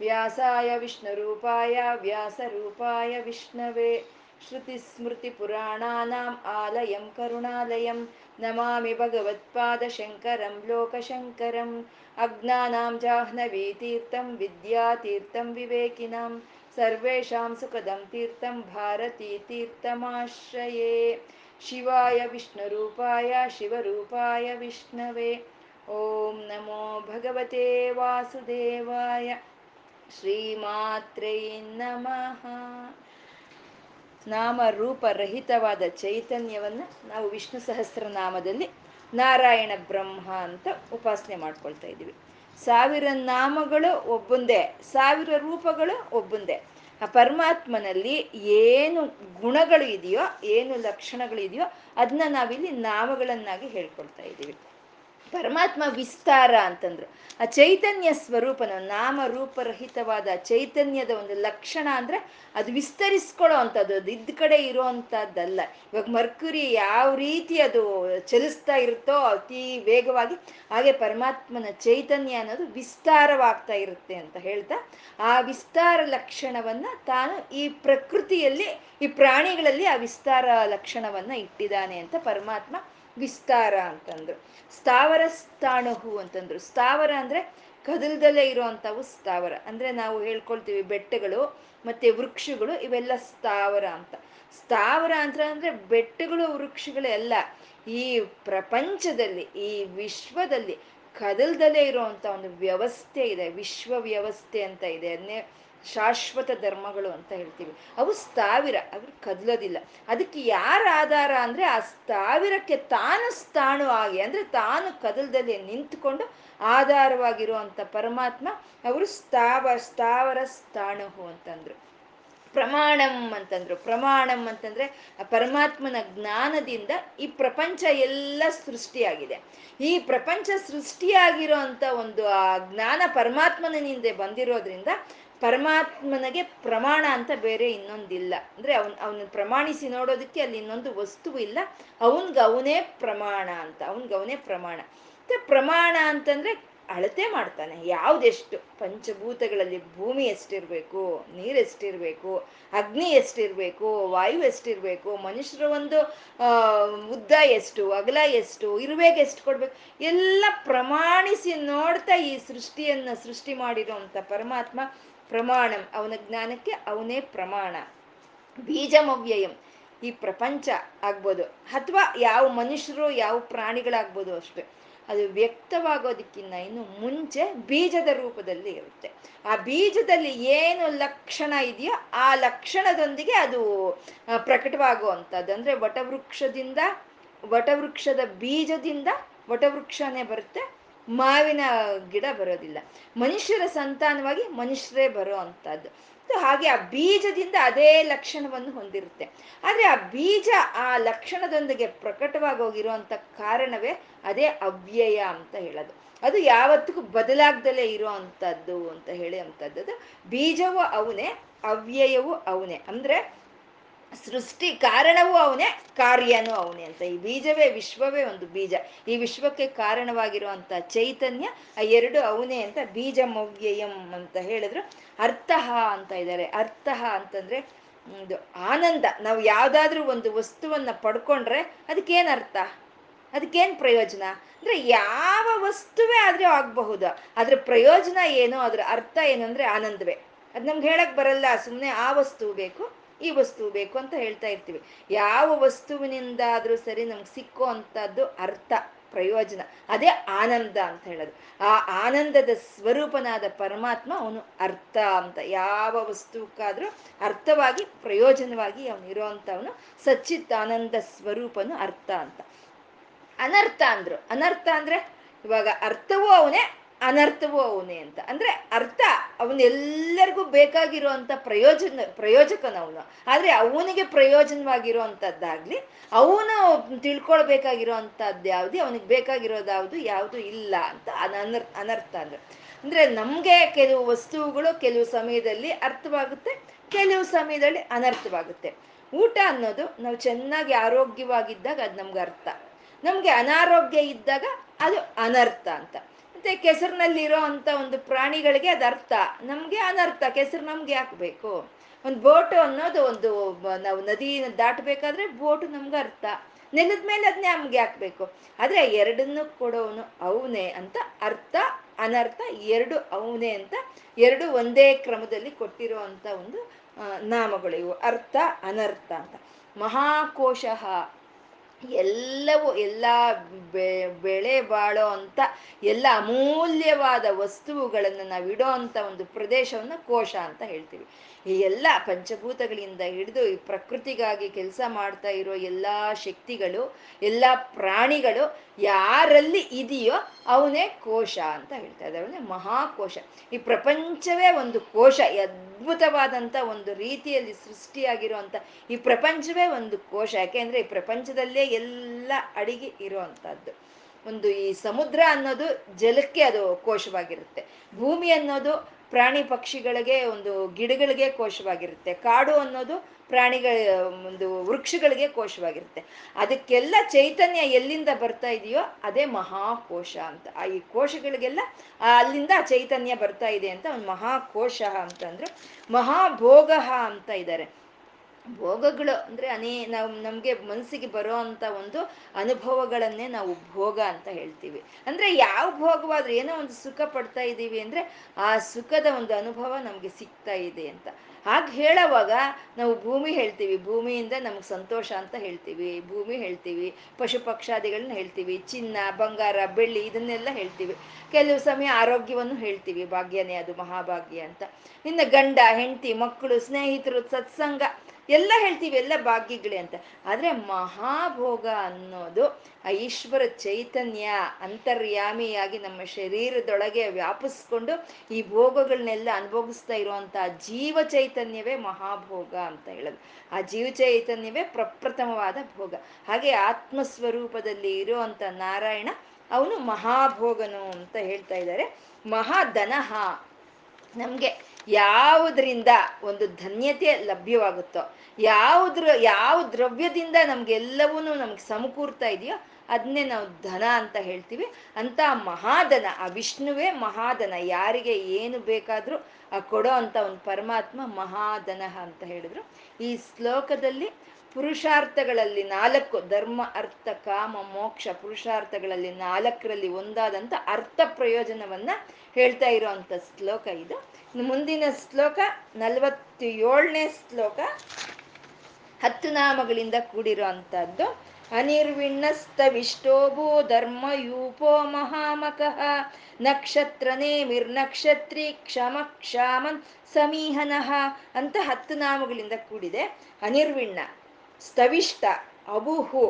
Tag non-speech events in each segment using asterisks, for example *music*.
व्यासाय विष्णुरूपाय व्यासरूपाय विष्णवे श्रुतिस्मृतिपुराणानाम् आलयं करुणालयं नमामि भगवत्पादशङ्करं लोकशङ्करम् अज्ञानां जाह्नवीतीर्थं विद्यातीर्थं विवेकिनां सर्वेषां सुखदं तीर्थं भारतीतीर्थमाश्रये शिवाय विष्णुरूपाय शिवरूपाय विष्णवे ॐ नमो भगवते वासुदेवाय ಶ್ರೀಮಾತ್ರೈ ನಮಃ. ನಾಮ ರೂಪರಹಿತವಾದ ಚೈತನ್ಯವನ್ನ ನಾವು ವಿಷ್ಣು ಸಹಸ್ರನಾಮದಲ್ಲಿ ನಾರಾಯಣ ಬ್ರಹ್ಮ ಅಂತ ಉಪಾಸನೆ ಮಾಡ್ಕೊಳ್ತಾ ಇದ್ದೀವಿ. ಸಾವಿರ ನಾಮಗಳು ಒಬ್ಬಂದೇ, ಸಾವಿರ ರೂಪಗಳು ಒಬ್ಬಂದೇ. ಆ ಪರಮಾತ್ಮನಲ್ಲಿ ಏನು ಗುಣಗಳು ಇದೆಯೋ, ಏನು ಲಕ್ಷಣಗಳು ಇದೆಯೋ, ಅದನ್ನ ನಾವಿಲ್ಲಿ ನಾಮಗಳನ್ನಾಗಿ ಹೇಳ್ಕೊಳ್ತಾ ಇದ್ದೀವಿ. ಪರಮಾತ್ಮ ವಿಸ್ತಾರ ಅಂತಂದ್ರು. ಆ ಚೈತನ್ಯ ಸ್ವರೂಪನ ನಾಮ ರೂಪರಹಿತವಾದ ಚೈತನ್ಯದ ಒಂದು ಲಕ್ಷಣ ಅಂದ್ರೆ ಅದು ವಿಸ್ತರಿಸ್ಕೊಳ್ಳೋ ಅಂಥದ್ದು, ಅದು ಇದ್ದ ಕಡೆ ಇರುವಂತಹದ್ದಲ್ಲ ಇವಾಗ ಮರ್ಕುರಿ ಯಾವ ರೀತಿ ಅದು ಚಲಿಸ್ತಾ ಇರುತ್ತೋ ಅತಿ ವೇಗವಾಗಿ ಹಾಗೆ ಪರಮಾತ್ಮನ ಚೈತನ್ಯ ಅನ್ನೋದು ವಿಸ್ತಾರವಾಗ್ತಾ ಇರುತ್ತೆ ಅಂತ ಹೇಳ್ತಾ, ಆ ವಿಸ್ತಾರ ಲಕ್ಷಣವನ್ನ ತಾನು ಈ ಪ್ರಕೃತಿಯಲ್ಲಿ, ಈ ಪ್ರಾಣಿಗಳಲ್ಲಿ ಆ ವಿಸ್ತಾರ ಲಕ್ಷಣವನ್ನ ಇಟ್ಟಿದ್ದಾನೆ ಅಂತ ಪರಮಾತ್ಮ ವಿಸ್ತಾರ ಅಂತಂದ್ರು. ಸ್ಥಾವರ ಸ್ಥಾಣುಹು ಅಂತಂದ್ರು. ಸ್ಥಾವರ ಅಂದ್ರೆ ಕದಲ್ದಲ್ಲೇ ಇರುವಂತವು ಸ್ಥಾವರ. ಅಂದ್ರೆ ನಾವು ಹೇಳ್ಕೊಳ್ತೀವಿ ಬೆಟ್ಟಗಳು ಮತ್ತೆ ವೃಕ್ಷಗಳು ಇವೆಲ್ಲ ಸ್ಥಾವರ ಅಂತ. ಸ್ಥಾವರ ಅಂತ ಅಂದ್ರೆ ಬೆಟ್ಟಗಳು ವೃಕ್ಷಗಳು ಎಲ್ಲ ಈ ಪ್ರಪಂಚದಲ್ಲಿ, ಈ ವಿಶ್ವದಲ್ಲಿ ಕದಲ್ದಲ್ಲೇ ಇರುವಂತ ಒಂದು ವ್ಯವಸ್ಥೆ ಇದೆ. ವಿಶ್ವ ವ್ಯವಸ್ಥೆ ಅಂತ ಇದೆ. ಅದನ್ನೇ ಶಾಶ್ವತ ಧರ್ಮಗಳು ಅಂತ ಹೇಳ್ತೀವಿ. ಅವು ಸ್ಥಾವಿರ ಅವ್ರು ಕದಲೋದಿಲ್ಲ. ಅದಕ್ಕೆ ಯಾರ ಆಧಾರ ಅಂದ್ರೆ ಆ ಸ್ಥಾವಿರಕ್ಕೆ ತಾನು ಸ್ಥಾಣು ಆಗಿ, ಅಂದ್ರೆ ತಾನು ಕದಲದಲ್ಲಿ ನಿಂತ್ಕೊಂಡು ಆಧಾರವಾಗಿರುವಂತ ಪರಮಾತ್ಮ ಅವರು ಸ್ಥಾವ, ಸ್ಥಾವರ ಸ್ಥಾಣು ಅಂತಂದ್ರು. ಪ್ರಮಾಣಂ ಅಂತಂದ್ರು. ಪ್ರಮಾಣಂ ಅಂತಂದ್ರೆ ಆ ಪರಮಾತ್ಮನ ಜ್ಞಾನದಿಂದ ಈ ಪ್ರಪಂಚ ಎಲ್ಲ ಸೃಷ್ಟಿಯಾಗಿದೆ. ಈ ಪ್ರಪಂಚ ಸೃಷ್ಟಿಯಾಗಿರೋ ಅಂತ ಒಂದು ಆ ಜ್ಞಾನ ಪರಮಾತ್ಮನಿಂದ ಬಂದಿರೋದ್ರಿಂದ ಪರಮಾತ್ಮನಿಗೆ ಪ್ರಮಾಣ ಅಂತ ಬೇರೆ ಇನ್ನೊಂದಿಲ್ಲ. ಅಂದ್ರೆ ಅವನ್, ಅವನ ಪ್ರಮಾಣಿಸಿ ನೋಡೋದಕ್ಕೆ ಅಲ್ಲಿ ಇನ್ನೊಂದು ವಸ್ತು ಇಲ್ಲ. ಅವನ್ಗ ಅವನೇ ಪ್ರಮಾಣ ಅಂತ, ಅವನ್ಗ ಅವನೇ ಪ್ರಮಾಣ. ಮತ್ತೆ ಪ್ರಮಾಣ ಅಂತಂದ್ರೆ ಅಳತೆ ಮಾಡ್ತಾನೆ. ಯಾವ್ದೆಷ್ಟು? ಪಂಚಭೂತಗಳಲ್ಲಿ ಭೂಮಿ ಎಷ್ಟಿರ್ಬೇಕು, ನೀರು ಎಷ್ಟಿರ್ಬೇಕು, ಅಗ್ನಿ ಎಷ್ಟಿರ್ಬೇಕು, ವಾಯು ಎಷ್ಟಿರ್ಬೇಕು, ಮನುಷ್ಯರ ಒಂದು ಉದ್ದ ಎಷ್ಟು, ಅಗಲ ಎಷ್ಟು, ಇರುವೆಗೆ ಎಷ್ಟು ಕೊಡ್ಬೇಕು? ಎಲ್ಲ ಪ್ರಮಾಣಿಸಿ ನೋಡ್ತಾ ಈ ಸೃಷ್ಟಿಯನ್ನ ಸೃಷ್ಟಿ ಮಾಡಿರೋಂಥ ಪರಮಾತ್ಮ ಪ್ರಮಾಣಂ. ಅವನ ಜ್ಞಾನಕ್ಕೆ ಅವನೇ ಪ್ರಮಾಣ. ಬೀಜಮವ್ಯಯಂ. ಈ ಪ್ರಪಂಚ ಆಗ್ಬೋದು. ಅಥವಾ ಯಾವ ಮನುಷ್ಯರು, ಯಾವ ಪ್ರಾಣಿಗಳಾಗ್ಬೋದು ಅಷ್ಟೇ. ಅದು ವ್ಯಕ್ತವಾಗೋದಕ್ಕಿಂತ ಇನ್ನು ಮುಂಚೆ ಬೀಜದ ರೂಪದಲ್ಲಿ ಇರುತ್ತೆ. ಆ ಬೀಜದಲ್ಲಿ ಏನು ಲಕ್ಷಣ ಇದೆಯೋ ಆ ಲಕ್ಷಣದೊಂದಿಗೆ ಅದು ಪ್ರಕಟವಾಗುವಂಥದ್ದು. ಅಂದರೆ ವಟವೃಕ್ಷದಿಂದ, ವಟವೃಕ್ಷದ ಬೀಜದಿಂದ ವಟವೃಕ್ಷನೇ ಬರುತ್ತೆ. ಮಾವಿನ ಗಿಡ ಬರೋದಿಲ್ಲ. ಮನುಷ್ಯರ ಸಂತಾನವಾಗಿ ಮನುಷ್ಯರೇ ಬರೋ ಅಂತದ್ದು ಹಾಗೆ ಆ ಬೀಜದಿಂದ ಅದೇ ಲಕ್ಷಣವನ್ನು ಹೊಂದಿರುತ್ತೆ. ಆದ್ರೆ ಆ ಬೀಜ ಆ ಲಕ್ಷಣದೊಂದಿಗೆ ಪ್ರಕಟವಾಗಿ ಹೋಗಿರುವಂತ ಕಾರಣವೇ ಅದೇ ಅವ್ಯಯ ಅಂತ ಹೇಳೋದು. ಅದು ಯಾವತ್ತಿಗೂ ಬದಲಾಗ್ದಲೇ ಇರೋ ಅಂಥದ್ದು ಅಂತ ಹೇಳಿ ಅಂಥದ್ದು ಬೀಜವೂ ಅವನೇ, ಅವ್ಯಯವೂ ಅವನೇ. ಅಂದ್ರೆ ಸೃಷ್ಟಿ ಕಾರಣವೂ ಅವನೇ, ಕಾರ್ಯನೂ ಅವನೇ ಅಂತ. ಈ ಬೀಜವೇ ವಿಶ್ವವೇ ಒಂದು ಬೀಜ. ಈ ವಿಶ್ವಕ್ಕೆ ಕಾರಣವಾಗಿರುವಂತ ಚೈತನ್ಯ, ಆ ಎರಡು ಅವನೇ ಅಂತ ಬೀಜ ಮವ್ಯಯಂ ಅಂತ ಹೇಳಿದ್ರು. ಅರ್ಥಃ ಅಂತ ಇದ್ದಾರೆ. ಅರ್ಥಃ ಅಂತಂದ್ರೆ ಒಂದು ಆನಂದ. ನಾವು ಯಾವ್ದಾದ್ರು ಒಂದು ವಸ್ತುವನ್ನ ಪಡ್ಕೊಂಡ್ರೆ ಅದಕ್ಕೇನು ಅರ್ಥ? ಅದಕ್ಕೇನು ಪ್ರಯೋಜನ? ಅಂದ್ರೆ ಯಾವ ವಸ್ತುವೇ ಆದ್ರೆ ಆಗಬಹುದು. ಅದ್ರ ಪ್ರಯೋಜನ ಏನು? ಅದ್ರ ಅರ್ಥ ಏನು ಅಂದ್ರೆ ಆನಂದವೇ. ಅದು ನಮ್ಗೆ ಹೇಳಕ್ ಬರಲ್ಲ. ಸುಮ್ಮನೆ ಆ ವಸ್ತು ಬೇಕು. ಈ ವಸ್ತು ಬೇಕು ಅಂತ ಹೇಳ್ತಾ ಇರ್ತೀವಿ. ಯಾವ ವಸ್ತುವಿನಿಂದಾದ್ರೂ ಸರಿ ನಮ್ಗೆ ಸಿಕ್ಕೋ ಅಂತದ್ದು ಅರ್ಥ, ಪ್ರಯೋಜನ. ಅದೇ ಆನಂದ ಅಂತ ಹೇಳೋದು. ಆ ಆನಂದದ ಸ್ವರೂಪನಾದ ಪರಮಾತ್ಮ ಅವನು ಅರ್ಥ ಅಂತ. ಯಾವ ವಸ್ತುಕ್ಕಾದ್ರೂ ಅರ್ಥವಾಗಿ, ಪ್ರಯೋಜನವಾಗಿ ಅವನು ಇರೋಂಥವನು ಸಚ್ಚಿತ್ ಆನಂದ ಸ್ವರೂಪನು ಅರ್ಥ ಅಂತ. ಅನರ್ಥ ಅಂದ್ರು. ಅನರ್ಥ ಅಂದ್ರೆ ಇವಾಗ ಅರ್ಥವೂ ಅವನೇ ಅನರ್ಥವೂ ಅವನೇ ಅಂತ. ಅಂದ್ರೆ ಅರ್ಥ ಅವನೆಲ್ಲರಿಗೂ ಬೇಕಾಗಿರುವಂತ ಪ್ರಯೋಜನ ಪ್ರಯೋಜಕನವನು ಆದ್ರೆ ಅವನಿಗೆ ಪ್ರಯೋಜನವಾಗಿರುವಂತದ್ದಾಗ್ಲಿ, ಅವನು ತಿಳ್ಕೊಳ್ಬೇಕಾಗಿರೋ ಅಂತದ್ದು ಯಾವ್ದು, ಅವನಿಗೆ ಬೇಕಾಗಿರೋದು ಯಾವುದು ಯಾವುದು ಇಲ್ಲ ಅಂತ ಅನರ್ ಅನರ್ಥ ಅಂದ್ರೆ. ಅಂದ್ರೆ ನಮ್ಗೆ ಕೆಲವು ವಸ್ತುಗಳು ಕೆಲವು ಸಮಯದಲ್ಲಿ ಅರ್ಥವಾಗುತ್ತೆ, ಕೆಲವು ಸಮಯದಲ್ಲಿ ಅನರ್ಥವಾಗುತ್ತೆ. ಊಟ ಅನ್ನೋದು ನಾವು ಚೆನ್ನಾಗಿ ಆರೋಗ್ಯವಾಗಿದ್ದಾಗ ಅದು ನಮ್ಗೆ ಅರ್ಥ. ನಮ್ಗೆ ಅನಾರೋಗ್ಯ ಇದ್ದಾಗ ಅದು ಅನರ್ಥ ಅಂತ. ಮತ್ತೆ ಕೆಸರಿನಲ್ಲಿರೋ ಅಂತ ಒಂದು ಪ್ರಾಣಿಗಳಿಗೆ ಅದು ಅರ್ಥ. ನಮ್ಗೆ ಅನರ್ಥ ಕೆಸರು ನಮ್ಗೆ ಹಾಕ್ಬೇಕು ಒಂದು ಬೋಟು ಅನ್ನೋದು ಒಂದು ನಾವು ನದಿ ದಾಟಬೇಕಾದ್ರೆ ಬೋಟು ನಮ್ಗೆ ಅರ್ಥ. ನೆಲದ ಮೇಲೆ ಅದನ್ನೇ ನಮ್ಗೆ ಹಾಕ್ಬೇಕು ಆದ್ರೆ ಎರಡನ್ನು ಕೊಡೋನು ಅವನೇ ಅಂತ ಅರ್ಥ. ಅನರ್ಥ ಎರಡು ಅವನೇ ಅಂತ ಎರಡು ಒಂದೇ ಕ್ರಮದಲ್ಲಿ ಕೊಟ್ಟಿರೋ ಅಂತ ಒಂದು ನಾಮಗಳು ಇವು. ಅರ್ಥ, ಅನರ್ಥ ಅಂತ. ಮಹಾಕೋಶ ಎಲ್ಲವೂ ಎಲ್ಲ ಬೆಳೆ ಬಾಳೋ ಅಂತ ಎಲ್ಲ ಅಮೂಲ್ಯವಾದ ವಸ್ತುಗಳನ್ನು ನಾವು ಇಡೋ ಅಂತ ಒಂದು ಪ್ರದೇಶವನ್ನ ಕೋಶ ಅಂತ ಹೇಳ್ತೀವಿ. ಈ ಎಲ್ಲ ಪಂಚಭೂತಗಳಿಂದ ಹಿಡಿದು ಈ ಪ್ರಕೃತಿಗಾಗಿ ಕೆಲಸ ಮಾಡ್ತಾ ಇರೋ ಎಲ್ಲ ಶಕ್ತಿಗಳು, ಎಲ್ಲ ಪ್ರಾಣಿಗಳು ಯಾರಲ್ಲಿ ಇದೆಯೋ ಅವನೇ ಕೋಶ ಅಂತ ಹೇಳ್ತಾ ಇದ್ದಾರೆ. ಮಹಾಕೋಶ. ಈ ಪ್ರಪಂಚವೇ ಒಂದು ಕೋಶ. ಅದ್ಭುತವಾದಂಥ ಒಂದು ರೀತಿಯಲ್ಲಿ ಸೃಷ್ಟಿಯಾಗಿರುವಂಥ ಈ ಪ್ರಪಂಚವೇ ಒಂದು ಕೋಶ. ಯಾಕೆಂದ್ರೆ ಈ ಪ್ರಪಂಚದಲ್ಲೇ ಎಲ್ಲ ಅಡಿಗೆ ಇರುವಂತಹದ್ದು ಒಂದು ಈ ಸಮುದ್ರ ಅನ್ನೋದು ಜಲಕ್ಕೆ ಅದು ಕೋಶವಾಗಿರುತ್ತೆ. ಭೂಮಿ ಅನ್ನೋದು ಪ್ರಾಣಿ ಪಕ್ಷಿಗಳಿಗೆ ಒಂದು ಗಿಡಗಳಿಗೆ ಕೋಶವಾಗಿರುತ್ತೆ. ಕಾಡು ಅನ್ನೋದು ಪ್ರಾಣಿಗಳ, ಒಂದು ವೃಕ್ಷಗಳಿಗೆ ಕೋಶವಾಗಿರುತ್ತೆ. ಅದಕ್ಕೆಲ್ಲ ಚೈತನ್ಯ ಎಲ್ಲಿಂದ ಬರ್ತಾ ಇದೆಯೋ ಅದೇ ಮಹಾಕೋಶ ಅಂತ. ಆ ಈ ಕೋಶಗಳಿಗೆಲ್ಲ ಅಲ್ಲಿಂದ ಚೈತನ್ಯ ಬರ್ತಾ ಇದೆ ಅಂತ ಒಂದು ಮಹಾಕೋಶ ಅಂತಂದ್ರು ಮಹಾಭೋಗ ಅಂತ ಇದ್ದಾರೆ. ಭೋಗಗಳು ಅಂದ್ರೆ ಅನೇ ನಾವು ನಮ್ಗೆ ಮನಸ್ಸಿಗೆ ಬರೋ ಅಂತ ಒಂದು ಅನುಭವಗಳನ್ನೇ ನಾವು ಭೋಗ ಅಂತ ಹೇಳ್ತೀವಿ. ಅಂದ್ರೆ ಯಾವ ಭೋಗವಾದ್ರೂ ಏನೋ ಒಂದು ಸುಖ ಪಡ್ತಾ ಇದ್ದೀವಿ ಅಂದ್ರೆ ಆ ಸುಖದ ಒಂದು ಅನುಭವ ನಮ್ಗೆ ಸಿಗ್ತಾ ಇದೆ ಅಂತ. ಹಾಗೆ ಹೇಳೋವಾಗ ನಾವು ಭೂಮಿ ಹೇಳ್ತೀವಿ. ಭೂಮಿಯಿಂದ ನಮ್ಗೆ ಸಂತೋಷ ಅಂತ ಹೇಳ್ತೀವಿ. ಭೂಮಿ ಹೇಳ್ತೀವಿ. ಪಶು ಪಕ್ಷಾದಿಗಳನ್ನ ಹೇಳ್ತೀವಿ. ಚಿನ್ನ, ಬಂಗಾರ, ಬೆಳ್ಳಿ ಇದನ್ನೆಲ್ಲ ಹೇಳ್ತೀವಿ. ಕೆಲವು ಸಮಯ ಆರೋಗ್ಯವನ್ನು ಹೇಳ್ತೀವಿ. ಭಾಗ್ಯನೇ ಅದು ಮಹಾಭಾಗ್ಯ ಅಂತ. ಇನ್ನು ಗಂಡ, ಹೆಂಡತಿ, ಮಕ್ಕಳು, ಸ್ನೇಹಿತರು, ಸತ್ಸಂಗ ಎಲ್ಲ ಹೇಳ್ತೀವಿ, ಎಲ್ಲ ಭಾಗ್ಯಗಳೇ ಅಂತ. ಆದ್ರೆ ಮಹಾಭೋಗ ಅನ್ನೋದು ಆ ಈಶ್ವರ ಚೈತನ್ಯ ಅಂತರ್ಯಾಮಿಯಾಗಿ ನಮ್ಮ ಶರೀರದೊಳಗೆ ವ್ಯಾಪಿಸ್ಕೊಂಡು ಈ ಭೋಗಗಳನ್ನೆಲ್ಲ ಅನುಭವಿಸ್ತಾ ಇರುವಂತ ಜೀವ ಚೈತನ್ಯವೇ ಮಹಾಭೋಗ ಅಂತ ಹೇಳೋದು. ಆ ಜೀವ ಚೈತನ್ಯವೇ ಪ್ರಪ್ರಥಮವಾದ ಭೋಗ. ಹಾಗೆ ಆತ್ಮಸ್ವರೂಪದಲ್ಲಿ ಇರುವಂತ ನಾರಾಯಣ ಅವನು ಮಹಾಭೋಗನು ಅಂತ ಹೇಳ್ತಾ ಇದ್ದಾರೆ. ಮಹಾಧನಹ ನಮ್ಗೆ. ಯಾವುದರಿಂದ ಒಂದು ಧನ್ಯತೆ ಲಭ್ಯವಾಗುತ್ತೋ, ಯಾವುದ್ರ, ಯಾವ ದ್ರವ್ಯದಿಂದ ನಮ್ಗೆಲ್ಲವೂ ನಮ್ಗೆ ಸಮಕೂರ್ತಾ ಇದೆಯೋ ಅದನ್ನೇ ನಾವು ಧನ ಅಂತ ಹೇಳ್ತೀವಿ. ಅಂತ ಮಹಾಧನ, ಆ ವಿಷ್ಣುವೇ ಮಹಾಧನ, ಯಾರಿಗೆ ಏನು ಬೇಕಾದ್ರೂ ಆ ಕೊಡೋ ಅಂತ ಒಂದು ಪರಮಾತ್ಮ ಮಹಾಧನ ಅಂತ ಹೇಳಿದ್ರು. ಈ ಶ್ಲೋಕದಲ್ಲಿ ಪುರುಷಾರ್ಥಗಳಲ್ಲಿ ನಾಲ್ಕು, ಧರ್ಮ, ಅರ್ಥ, ಕಾಮ, ಮೋಕ್ಷ, ಪುರುಷಾರ್ಥಗಳಲ್ಲಿ ನಾಲ್ಕರಲ್ಲಿ ಒಂದಾದಂಥ ಅರ್ಥ ಪ್ರಯೋಜನವನ್ನ ಹೇಳ್ತಾ ಇರುವಂತ ಶ್ಲೋಕ ಇದು. ಮುಂದಿನ ಶ್ಲೋಕ ನಲವತ್ತು ಏಳನೇ ಶ್ಲೋಕ ಹತ್ತು ನಾಮಗಳಿಂದ ಕೂಡಿರೋ ಅಂಥದ್ದು ಅನಿರ್ವಿಣ್ಣಸ್ತವಿಷ್ಟೋಭೋ ಧರ್ಮಯೂಪೋ ಮಹಾಮಕಃ ನಕ್ಷತ್ರ ನೇಮಿರ್ನಕ್ಷತ್ರಿ ಕ್ಷಮ ಕ್ಷಾಮನ್ ಸಮೀಹನಃ ಅಂತ ಹತ್ತು ನಾಮಗಳಿಂದ ಕೂಡಿದೆ. ಅನಿರ್ವಿಣ್ಣ, ಸ್ತವಿಷ್ಟ, ಅಬುಹು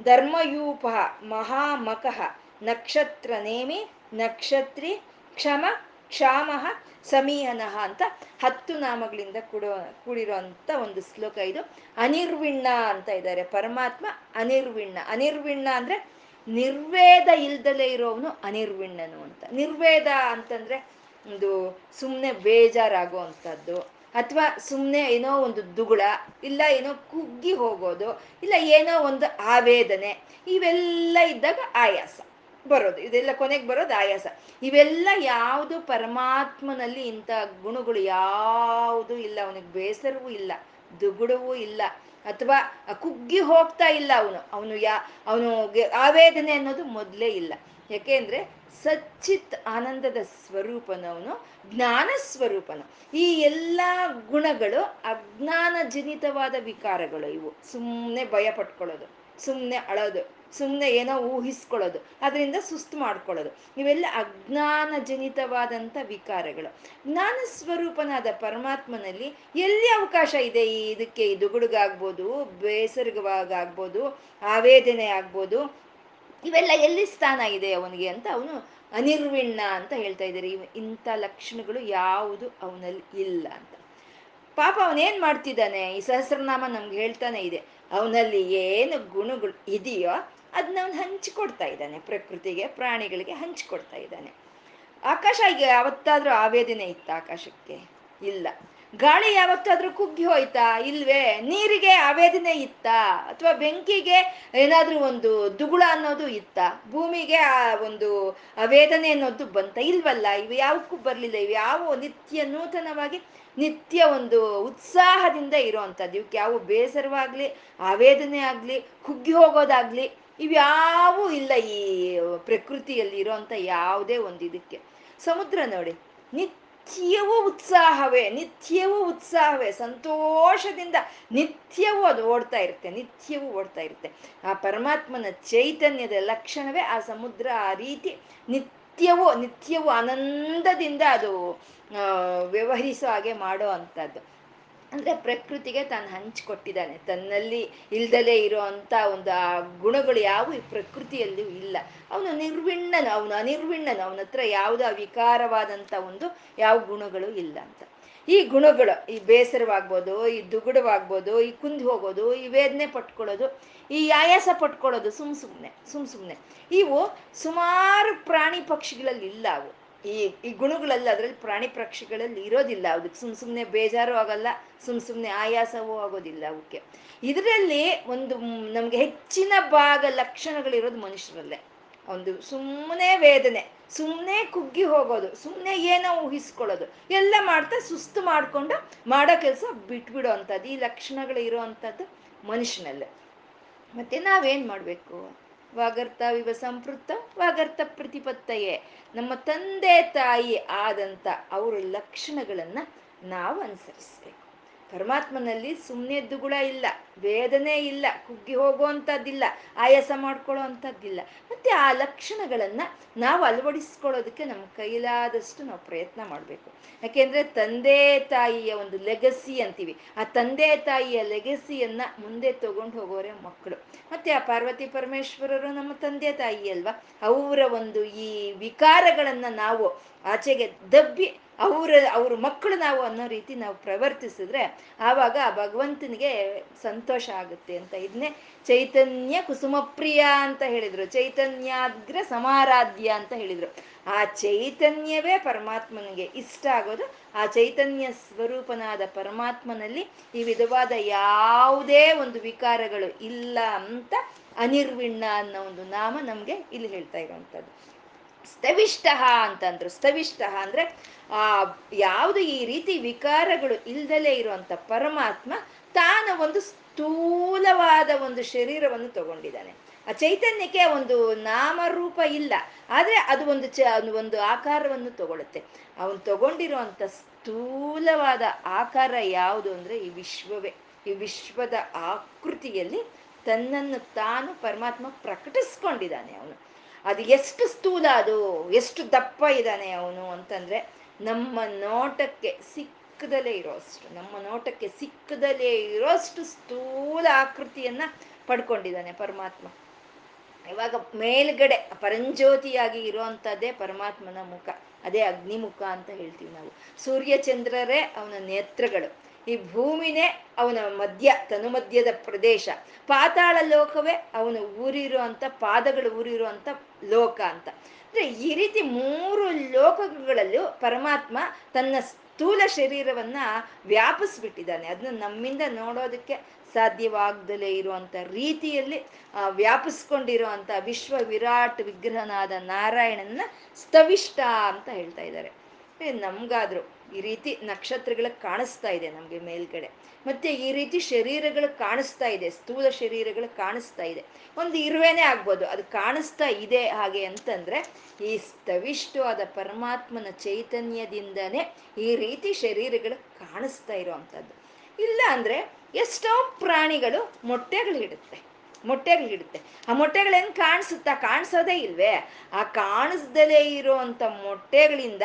ಧರ್ಮಯೂಪ ಮಹಾಮಕಃ ನಕ್ಷತ್ರ ನೇಮಿ ನಕ್ಷತ್ರಿ ಕ್ಷಮ, ಕ್ಷಾಮಃ, ಸಮೀಹನಃ ಅಂತ ಹತ್ತು ನಾಮಗಳಿಂದ ಕೂಡೋ, ಕೂಡಿರುವಂತ ಒಂದು ಶ್ಲೋಕ ಇದು. ಅನಿರ್ವಿಣ್ಣ ಅಂತ ಇದ್ದಾರೆ. ಪರಮಾತ್ಮ ಅನಿರ್ವಿಣ್ಣ. ಅನಿರ್ವಿಣ್ಣ ಅಂದ್ರೆ ನಿರ್ವೇದ ಇಲ್ದಲೇ ಇರೋವನು ಅನಿರ್ವಿಣ್ಣನು ಅಂತ. ನಿರ್ವೇದ ಅಂತಂದ್ರೆ ಒಂದು ಸುಮ್ಮನೆ ಬೇಜಾರಾಗೋ ಅಂಥದ್ದು ಅಥವಾ ಸುಮ್ಮನೆ ಏನೋ ಒಂದು ದುಗುಳ, ಇಲ್ಲ ಏನೋ ಕುಗ್ಗಿ ಹೋಗೋದು, ಇಲ್ಲ ಏನೋ ಒಂದು ಆವೇದನೆ, ಇವೆಲ್ಲ ಇದ್ದಾಗ ಆಯಾಸ. ಬರೋದು, ಇದೆಲ್ಲ ಕೊನೆಗೆ ಬರೋದು ಆಯಾಸ. ಇವೆಲ್ಲ ಯಾವುದು ಪರಮಾತ್ಮನಲ್ಲಿ ಇಂಥ ಗುಣಗಳು ಯಾವುದು ಇಲ್ಲ, ಅವನಿಗೆ ಬೇಸರವೂ ಇಲ್ಲ, ದುಗುಡವೂ ಇಲ್ಲ, ಅಥವಾ ಕುಗ್ಗಿ ಹೋಗ್ತಾ ಇಲ್ಲ ಅವನು ಅವನು ಯಾ ಅವನು ಆವೇದನೆ ಅನ್ನೋದು ಮೊದಲೇ ಇಲ್ಲ. ಯಾಕೆಂದ್ರೆ ಸಚ್ಚಿತ್ ಆನಂದದ ಸ್ವರೂಪನವನು ಜ್ಞಾನ ಸ್ವರೂಪನು. ಈ ಎಲ್ಲ ಗುಣಗಳು ಅಜ್ಞಾನ ಜನಿತವಾದ ವಿಕಾರಗಳು ಇವು. ಸುಮ್ಮನೆ ಭಯ ಪಟ್ಕೊಳ್ಳೋದು ಸುಮ್ಮನೆ ಅಳೋದು. ಸುಮ್ಮನೆ ಏನೋ ಊಹಿಸ್ಕೊಳ್ಳೋದು, ಅದರಿಂದ ಸುಸ್ತು ಮಾಡ್ಕೊಳ್ಳೋದು. ಇವೆಲ್ಲ ಅಜ್ಞಾನ ಜನಿತವಾದಂಥ ವಿಕಾರಗಳು. ಜ್ಞಾನ ಸ್ವರೂಪನಾದ ಪರಮಾತ್ಮನಲ್ಲಿ ಎಲ್ಲಿ ಅವಕಾಶ ಇದೆ ಈ ಇದಕ್ಕೆ? ಈ ದುಗುಡುಗಾಗ್ಬೋದು, ಬೇಸರವಾಗಾಗ್ಬೋದು, ಆವೇದನೆ ಆಗ್ಬೋದು. ಇವೆಲ್ಲ ಎಲ್ಲಿ ಸ್ಥಾನ ಇದೆ ಅವನಿಗೆ ಅಂತ ಅವನು ಅನಿರ್ವಿಣ್ಣ ಅಂತ ಹೇಳ್ತಾ ಇದ್ದಾರೆ. ಇಂಥ ಲಕ್ಷಣಗಳು ಯಾವುದು ಅವನಲ್ಲಿ ಇಲ್ಲ ಅಂತ. ಪಾಪ ಅವನೇನ್ ಮಾಡ್ತಿದ್ದಾನೆ? ಈ ಸಹಸ್ರನಾಮ ನಮ್ಗೆ ಹೇಳ್ತಾನೆ ಇದೆ. ಅವನಲ್ಲಿ ಏನು ಗುಣಗಳು ಇದೆಯೋ ಅದನ್ನ ಅವನು ಹಂಚಿಕೊಡ್ತಾ ಇದ್ದಾನೆ, ಪ್ರಕೃತಿಗೆ, ಪ್ರಾಣಿಗಳಿಗೆ ಹಂಚಿಕೊಡ್ತಾ ಇದ್ದಾನೆ. ಆಕಾಶ ಯಾವತ್ತಾದ್ರೂ ಆವೇದನೆ ಇತ್ತ ಆಕಾಶಕ್ಕೆ? ಇಲ್ಲ. ಗಾಳಿ ಯಾವತ್ತಾದ್ರೂ ಕುಗ್ಗಿ ಹೋಯ್ತಾ? ಇಲ್ವೇ. ನೀರಿಗೆ ಆವೇದನೆ ಇತ್ತ? ಅಥವಾ ಬೆಂಕಿಗೆ ಏನಾದ್ರೂ ಒಂದು ದುಗುಳ ಅನ್ನೋದು ಇತ್ತ? ಭೂಮಿಗೆ ಆ ಒಂದು ಅವೇದನೆ ಅನ್ನೋದು ಬಂತ? ಇಲ್ವಲ್ಲ. ಇವು ಯಾವಕ್ಕೂ ಬರ್ಲಿಲ್ಲ. ಇವು ಯಾವ ನಿತ್ಯ ನೂತನವಾಗಿ ನಿತ್ಯ ಒಂದು ಉತ್ಸಾಹದಿಂದ ಇರುವಂತದ್ದು ಇವಕ್ಕೆ ಯಾವ ಬೇಸರವಾಗ್ಲಿ, ಆವೇದನೆ ಆಗ್ಲಿ, ಕುಗ್ಗಿ ಹೋಗೋದಾಗ್ಲಿ ಇವ್ಯಾವೂ ಇಲ್ಲ ಈ ಪ್ರಕೃತಿಯಲ್ಲಿ ಇರೋಂಥ ಯಾವುದೇ ಒಂದು ಇದಕ್ಕೆ. ಸಮುದ್ರ ನೋಡಿ, ನಿತ್ಯವೂ ಉತ್ಸಾಹವೇ ನಿತ್ಯವೂ ಉತ್ಸಾಹವೇ, ಸಂತೋಷದಿಂದ ನಿತ್ಯವೂ ಅದು ಓಡ್ತಾ ಇರುತ್ತೆ, ನಿತ್ಯವೂ ಓಡ್ತಾ ಇರುತ್ತೆ. ಆ ಪರಮಾತ್ಮನ ಚೈತನ್ಯದ ಲಕ್ಷಣವೇ ಆ ಸಮುದ್ರ, ಆ ರೀತಿ ನಿತ್ಯವೂ ನಿತ್ಯವೂ ಆನಂದದಿಂದ ಅದು ವ್ಯವಹರಿಸೋ ಹಾಗೆ ಮಾಡೋ ಅಂಥದ್ದು ಅಂದ್ರೆ ಪ್ರಕೃತಿಗೆ ತಾನು ಹಂಚಿಕೊಟ್ಟಿದ್ದಾನೆ ತನ್ನಲ್ಲಿ ಇಲ್ದಲೇ ಇರೋ ಅಂತ ಒಂದು, ಆ ಗುಣಗಳು ಯಾವ ಈ ಪ್ರಕೃತಿಯಲ್ಲೂ ಇಲ್ಲ. ಅವನು ನಿರ್ವಿಣ್ಣನ, ಅವನು ಅನಿರ್ವಿಣ್ಣನ, ಅವನ ಹತ್ರ ಯಾವುದೋ ಅವಿಕಾರವಾದಂತ ಒಂದು ಯಾವ ಗುಣಗಳು ಇಲ್ಲ ಅಂತ. ಈ ಗುಣಗಳು, ಈ ಬೇಸರವಾಗ್ಬೋದು, ಈ ದುಗುಡವಾಗ್ಬೋದು, ಈ ಕುಂದಿ ಹೋಗೋದು, ಈ ವೇದನೆ ಪಟ್ಕೊಳ್ಳೋದು, ಈ ಆಯಾಸ ಪಟ್ಕೊಳ್ಳೋದು ಸುಮ್ ಸುಮ್ಮನೆ ಸುಮ್ ಸುಮ್ಮನೆ ಇವು ಸುಮಾರು ಪ್ರಾಣಿ ಪಕ್ಷಿಗಳಲ್ಲಿ ಇಲ್ಲ ಅವು. ಈ ಈ ಗುಣಗಳೆಲ್ಲ, ಅದರಲ್ಲಿ ಪ್ರಾಣಿ ಪಕ್ಷಿಗಳಲ್ಲಿ ಇರೋದಿಲ್ಲ. ಅದಕ್ಕೆ ಸುಮ್ ಸುಮ್ಮನೆ ಬೇಜಾರು ಆಗಲ್ಲ, ಸುಮ್ ಸುಮ್ಮನೆ ಆಯಾಸವೂ ಆಗೋದಿಲ್ಲ ಅವಕ್ಕೆ. ಇದರಲ್ಲಿ ಒಂದು ನಮ್ಗೆ ಹೆಚ್ಚಿನ ಭಾಗ ಲಕ್ಷಣಗಳಿರೋದು ಮನುಷ್ಯರಲ್ಲೇ. ಒಂದು ಸುಮ್ಮನೆ ವೇದನೆ, ಸುಮ್ಮನೆ ಕುಗ್ಗಿ ಹೋಗೋದು, ಸುಮ್ಮನೆ ಏನೋ ಊಹಿಸ್ಕೊಳ್ಳೋದು, ಎಲ್ಲ ಮಾಡ್ತಾ ಸುಸ್ತು ಮಾಡ್ಕೊಂಡು ಮಾಡೋ ಕೆಲಸ ಬಿಟ್ಬಿಡೋ ಅಂಥದ್ದು, ಈ ಲಕ್ಷಣಗಳು ಇರೋ ಅಂಥದ್ದು ಮನುಷ್ಯನಲ್ಲೇ. ಮತ್ತೆ ನಾವೇನು ಮಾಡ್ಬೇಕು? ವಾಗರ್ತ ವಿವ ಸಂಪೃತ ವಾಗರ್ತ ಪ್ರತಿಪತ್ತಯೇ. ನಮ್ಮ ತಂದೆ ತಾಯಿ ಆದಂತ ಅವರ ಲಕ್ಷಣಗಳನ್ನ ನಾವು ಅನುಸರಿಸ್ಬೇಕು ಪರಮಾತ್ಮನಲ್ಲಿ ಸುಮ್ಮನೆ ದುಗುಳ ಇಲ್ಲ ವೇದನೆ ಇಲ್ಲ, ಕುಗ್ಗಿ ಹೋಗುವಂಥದ್ದಿಲ್ಲ, ಆಯಾಸ ಮಾಡ್ಕೊಳ್ಳೋ ಅಂಥದ್ದಿಲ್ಲ ಮತ್ತೆ ಆ ಲಕ್ಷಣಗಳನ್ನ ನಾವು ಅಳವಡಿಸ್ಕೊಳ್ಳೋದಕ್ಕೆ ನಮ್ಮ ಕೈಲಾದಷ್ಟು ನಾವು ಪ್ರಯತ್ನ ಮಾಡಬೇಕು. ಯಾಕೆಂದ್ರೆ ತಂದೆ ತಾಯಿಯ ಒಂದು ಲೆಗಸಿ ಅಂತೀವಿ. ಆ ತಂದೆ ತಾಯಿಯ ಲೆಗಸಿಯನ್ನ ಮುಂದೆ ತಗೊಂಡು ಹೋಗೋರೆ ಮಕ್ಕಳು. ಮತ್ತೆ ಆ ಪಾರ್ವತಿ ಪರಮೇಶ್ವರರು ನಮ್ಮ ತಂದೆ ತಾಯಿ ಅಲ್ವಾ? ಅವರ ಒಂದು ಈ ವಿಕಾರಗಳನ್ನ ನಾವು ಆಚೆಗೆ ದಬ್ಬಿ ಅವರ, ಅವ್ರ ಮಕ್ಕಳು ನಾವು ಅನ್ನೋ ರೀತಿ ನಾವು ಪ್ರವರ್ತಿಸಿದ್ರೆ ಆವಾಗ ಭಗವಂತನಿಗೆ ಸಂತೋಷ ಆಗುತ್ತೆ ಅಂತ. ಇದನ್ನೇ ಚೈತನ್ಯ ಕುಸುಮಪ್ರಿಯ ಅಂತ ಹೇಳಿದ್ರು. ಚೈತನ್ಯಾಗ್ರ ಸಮಾರಾಧ್ಯ ಅಂತ ಹೇಳಿದ್ರು. ಆ ಚೈತನ್ಯವೇ ಪರಮಾತ್ಮನಿಗೆ ಇಷ್ಟ ಆಗೋದು. ಆ ಚೈತನ್ಯ ಸ್ವರೂಪನಾದ ಪರಮಾತ್ಮನಲ್ಲಿ ಈ ವಿಧವಾದ ಯಾವುದೇ ಒಂದು ವಿಕಾರಗಳು ಇಲ್ಲ ಅಂತ ಅನಿರ್ವಿಣ್ಣ ಅನ್ನೋ ಒಂದು ನಾಮ ನಮ್ಗೆ ಇಲ್ಲಿ ಹೇಳ್ತಾ ಇರುವಂಥದ್ದು. ಸ್ತವಿಷ್ಟ ಅಂತಂದ್ರು. ಸ್ತವಿಷ್ಟ ಅಂದ್ರೆ, ಆ, ಯಾವುದು ಈ ರೀತಿ ವಿಕಾರಗಳು ಇಲ್ದಲೇ ಇರುವಂತ ಪರಮಾತ್ಮ ತಾನು ಒಂದು ಸ್ಥೂಲವಾದ ಒಂದು ಶರೀರವನ್ನು ತಗೊಂಡಿದ್ದಾನೆ. ಆ ಚೈತನ್ಯಕ್ಕೆ ಒಂದು ನಾಮರೂಪ ಇಲ್ಲ. ಆದ್ರೆ ಅದು ಒಂದು ಚ ಒಂದು ಆಕಾರವನ್ನು ತಗೊಳುತ್ತೆ. ಅವನು ತಗೊಂಡಿರುವಂತ ಸ್ಥೂಲವಾದ ಆಕಾರ ಯಾವುದು ಅಂದ್ರೆ, ಈ ವಿಶ್ವವೇ, ಈ ವಿಶ್ವದ ಆಕೃತಿಯಲ್ಲಿ ತನ್ನನ್ನು ತಾನು ಪರಮಾತ್ಮ ಪ್ರಕಟಿಸ್ಕೊಂಡಿದ್ದಾನೆ ಅವನು. ಅದು ಎಷ್ಟು ಸ್ಥೂಲ ಅದು, ಎಷ್ಟು ದಪ್ಪ ಇದ್ದಾನೆ ಅವನು ಅಂತಂದ್ರೆ, ನಮ್ಮ ನೋಟಕ್ಕೆ ಸಿಕ್ಕದಲ್ಲೇ ಇರೋಷ್ಟು ನಮ್ಮ ನೋಟಕ್ಕೆ ಸಿಕ್ಕದಲ್ಲೇ ಇರೋಷ್ಟು ಸ್ಥೂಲ ಆಕೃತಿಯನ್ನ ಪಡ್ಕೊಂಡಿದ್ದಾನೆ ಪರಮಾತ್ಮ. ಇವಾಗ ಮೇಲ್ಗಡೆ ಪರಂಜ್ಯೋತಿಯಾಗಿ ಇರುವಂತದ್ದೇ ಪರಮಾತ್ಮನ ಮುಖ, ಅದೇ ಅಗ್ನಿಮುಖ ಅಂತ ಹೇಳ್ತೀವಿ ನಾವು. ಸೂರ್ಯ ಚಂದ್ರರೇ ಅವನ ನೇತ್ರಗಳು. ಈ ಭೂಮಿನೇ ಅವನ ಮಧ್ಯ, ತನುಮಧ್ಯದ ಪ್ರದೇಶ. ಪಾತಾಳ ಲೋಕವೇ ಅವನ ಊರಿರುವಂತ ಪಾದಗಳು ಊರಿರುವಂತ ಲೋಕ ಅಂತ. ಅಂದ್ರೆ ಈ ರೀತಿ ಮೂರು ಲೋಕಗಳಲ್ಲೂ ಪರಮಾತ್ಮ ತನ್ನ ಸ್ಥೂಲ ಶರೀರವನ್ನ ವ್ಯಾಪಿಸ್ಬಿಟ್ಟಿದ್ದಾನೆ. ಅದನ್ನ ನಮ್ಮಿಂದ ನೋಡೋದಕ್ಕೆ ಸಾಧ್ಯವಾಗ್ದಲೇ ಇರುವಂತ ರೀತಿಯಲ್ಲಿ ವ್ಯಾಪಿಸ್ಕೊಂಡಿರುವಂತ ವಿಶ್ವ ವಿರಾಟ್ ವಿಗ್ರಹನಾದ ನಾರಾಯಣನ ಸ್ತವಿಷ್ಟ ಅಂತ ಹೇಳ್ತಾ ಇದ್ದಾರೆ. ನಮ್ಗಾದ್ರು ಈ ರೀತಿ ನಕ್ಷತ್ರಗಳು ಕಾಣಿಸ್ತಾ ಇದೆ ನಮಗೆ ಮೇಲ್ಗಡೆ. ಮತ್ತೆ ಈ ರೀತಿ ಶರೀರಗಳು ಕಾಣಿಸ್ತಾ ಇದೆ, ಸ್ಥೂಲ ಶರೀರಗಳು ಕಾಣಿಸ್ತಾ ಇದೆ. ಒಂದು ಇರುವೆನೇ ಆಗ್ಬೋದು, ಅದು ಕಾಣಿಸ್ತಾ ಇದೆ ಹಾಗೆ ಅಂತಂದ್ರೆ ಈ ಸ್ತವಿಷ್ಟವಾದ ಪರಮಾತ್ಮನ ಚೈತನ್ಯದಿಂದನೇ ಈ ರೀತಿ ಶರೀರಗಳು ಕಾಣಿಸ್ತಾ ಇರುವಂತದ್ದು ಇಲ್ಲ ಅಂದ್ರೆ ಎಷ್ಟೋ ಪ್ರಾಣಿಗಳು ಮೊಟ್ಟೆಗಳು ಇಡುತ್ತೆ. ಮೊಟ್ಟೆಗಳಿಡುತ್ತೆ. ಆ ಮೊಟ್ಟೆಗಳೇನು ಕಾಣಿಸುತ್ತಾ? ಕಾಣಿಸೋದೇ ಇಲ್ವೇ? ಆ ಕಾಣಿಸ್ದಲೇ ಇರೋವಂಥ ಮೊಟ್ಟೆಗಳಿಂದ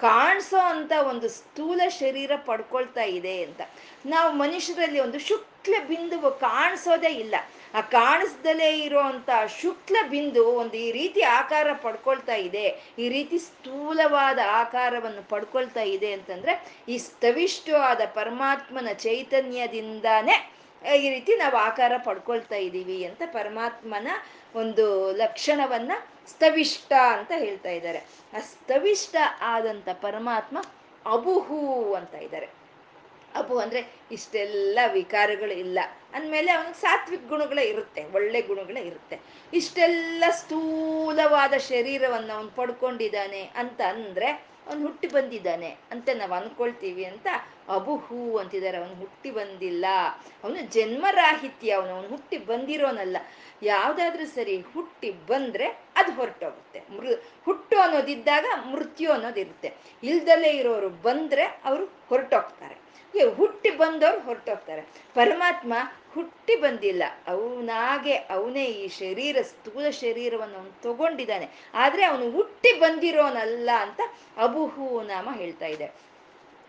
ಕಾಣಿಸೋ ಅಂತ ಒಂದು ಸ್ಥೂಲ ಶರೀರ ಪಡ್ಕೊಳ್ತಾ ಇದೆ ಅಂತ. ನಾವು ಮನುಷ್ಯರಲ್ಲಿ ಒಂದು ಶುಕ್ಲ ಬಿಂದುವು ಕಾಣಿಸೋದೇ ಇಲ್ಲ. ಆ ಕಾಣಿಸ್ದಲೇ ಇರೋವಂಥ ಶುಕ್ಲ ಬಿಂದು ಒಂದು ಈ ರೀತಿ ಆಕಾರ ಪಡ್ಕೊಳ್ತಾ ಇದೆ. ಈ ರೀತಿ ಸ್ಥೂಲವಾದ ಆಕಾರವನ್ನು ಪಡ್ಕೊಳ್ತಾ ಇದೆ ಅಂತಂದ್ರೆ ಈ ಸ್ಥವಿಷ್ಟವಾದ ಪರಮಾತ್ಮನ ಚೈತನ್ಯದಿಂದಾನೇ ಈ ರೀತಿ ನಾವು ಆಕಾರ ಪಡ್ಕೊಳ್ತಾ ಇದ್ದೀವಿ ಅಂತ ಪರಮಾತ್ಮನ ಒಂದು ಲಕ್ಷಣವನ್ನ ಸ್ತವಿಷ್ಟ ಅಂತ ಹೇಳ್ತಾ ಇದ್ದಾರೆ. ಆ ಸ್ತವಿಷ್ಟ ಆದಂತ ಪರಮಾತ್ಮ ಅಬುಹು ಅಂತ ಇದ್ದಾರೆ. ಅಬು ಅಂದ್ರೆ ಇಷ್ಟೆಲ್ಲ ವಿಕಾರಗಳು ಇಲ್ಲ. ಅಂದಮೇಲೆ ಅವನಿಗೆ ಸಾತ್ವಿಕ ಗುಣಗಳೇ ಇರುತ್ತೆ, ಒಳ್ಳೆ ಗುಣಗಳೇ ಇರುತ್ತೆ. ಇಷ್ಟೆಲ್ಲ ಸ್ಥೂಲವಾದ ಶರೀರವನ್ನು ಅವನು ಪಡ್ಕೊಂಡಿದ್ದಾನೆ ಅಂತ ಅಂದ್ರೆ ಅವನು ಹುಟ್ಟಿ ಬಂದಿದ್ದಾನೆ ಅಂತ ನಾವು ಅನ್ಕೊಳ್ತೀವಿ ಅಂತ ಅಬುಹು ಅಂತಿದ್ದಾರೆ. ಅವನು ಹುಟ್ಟಿ ಬಂದಿಲ್ಲ. ಅವನು ಜನ್ಮರಾಹಿತ್ಯ. ಅವನು ಅವನು ಹುಟ್ಟಿ ಬಂದಿರೋನಲ್ಲ. ಯಾವ್ದಾದ್ರೂ ಸರಿ ಹುಟ್ಟಿ ಬಂದ್ರೆ ಅದು ಹೊರಟೋಗುತ್ತೆ. ಮೃ, ಹುಟ್ಟು ಅನ್ನೋದಿದ್ದಾಗ ಮೃತ್ಯು ಅನ್ನೋದಿರುತ್ತೆ. ಇಲ್ದಲ್ಲೇ ಇರೋರು ಬಂದ್ರೆ ಅವರು ಹೊರಟೋಗ್ತಾರೆ. ಹುಟ್ಟಿ ಬಂದವ್ರು ಹೊರಟೋಗ್ತಾರೆ. ಪರಮಾತ್ಮ ಹುಟ್ಟಿ ಬಂದಿಲ್ಲ. ಅವನಾಗೆ, ಅವನೇ ಈ ಶರೀರ, ಸ್ಥೂಲ ಶರೀರವನ್ನು ಅವನು ತಗೊಂಡಿದ್ದಾನೆ. ಆದ್ರೆ ಅವನು ಹುಟ್ಟಿ ಬಂದಿರೋನಲ್ಲ ಅಂತ ಅಬುಹು ನಾಮ ಹೇಳ್ತಾ ಇದೆ.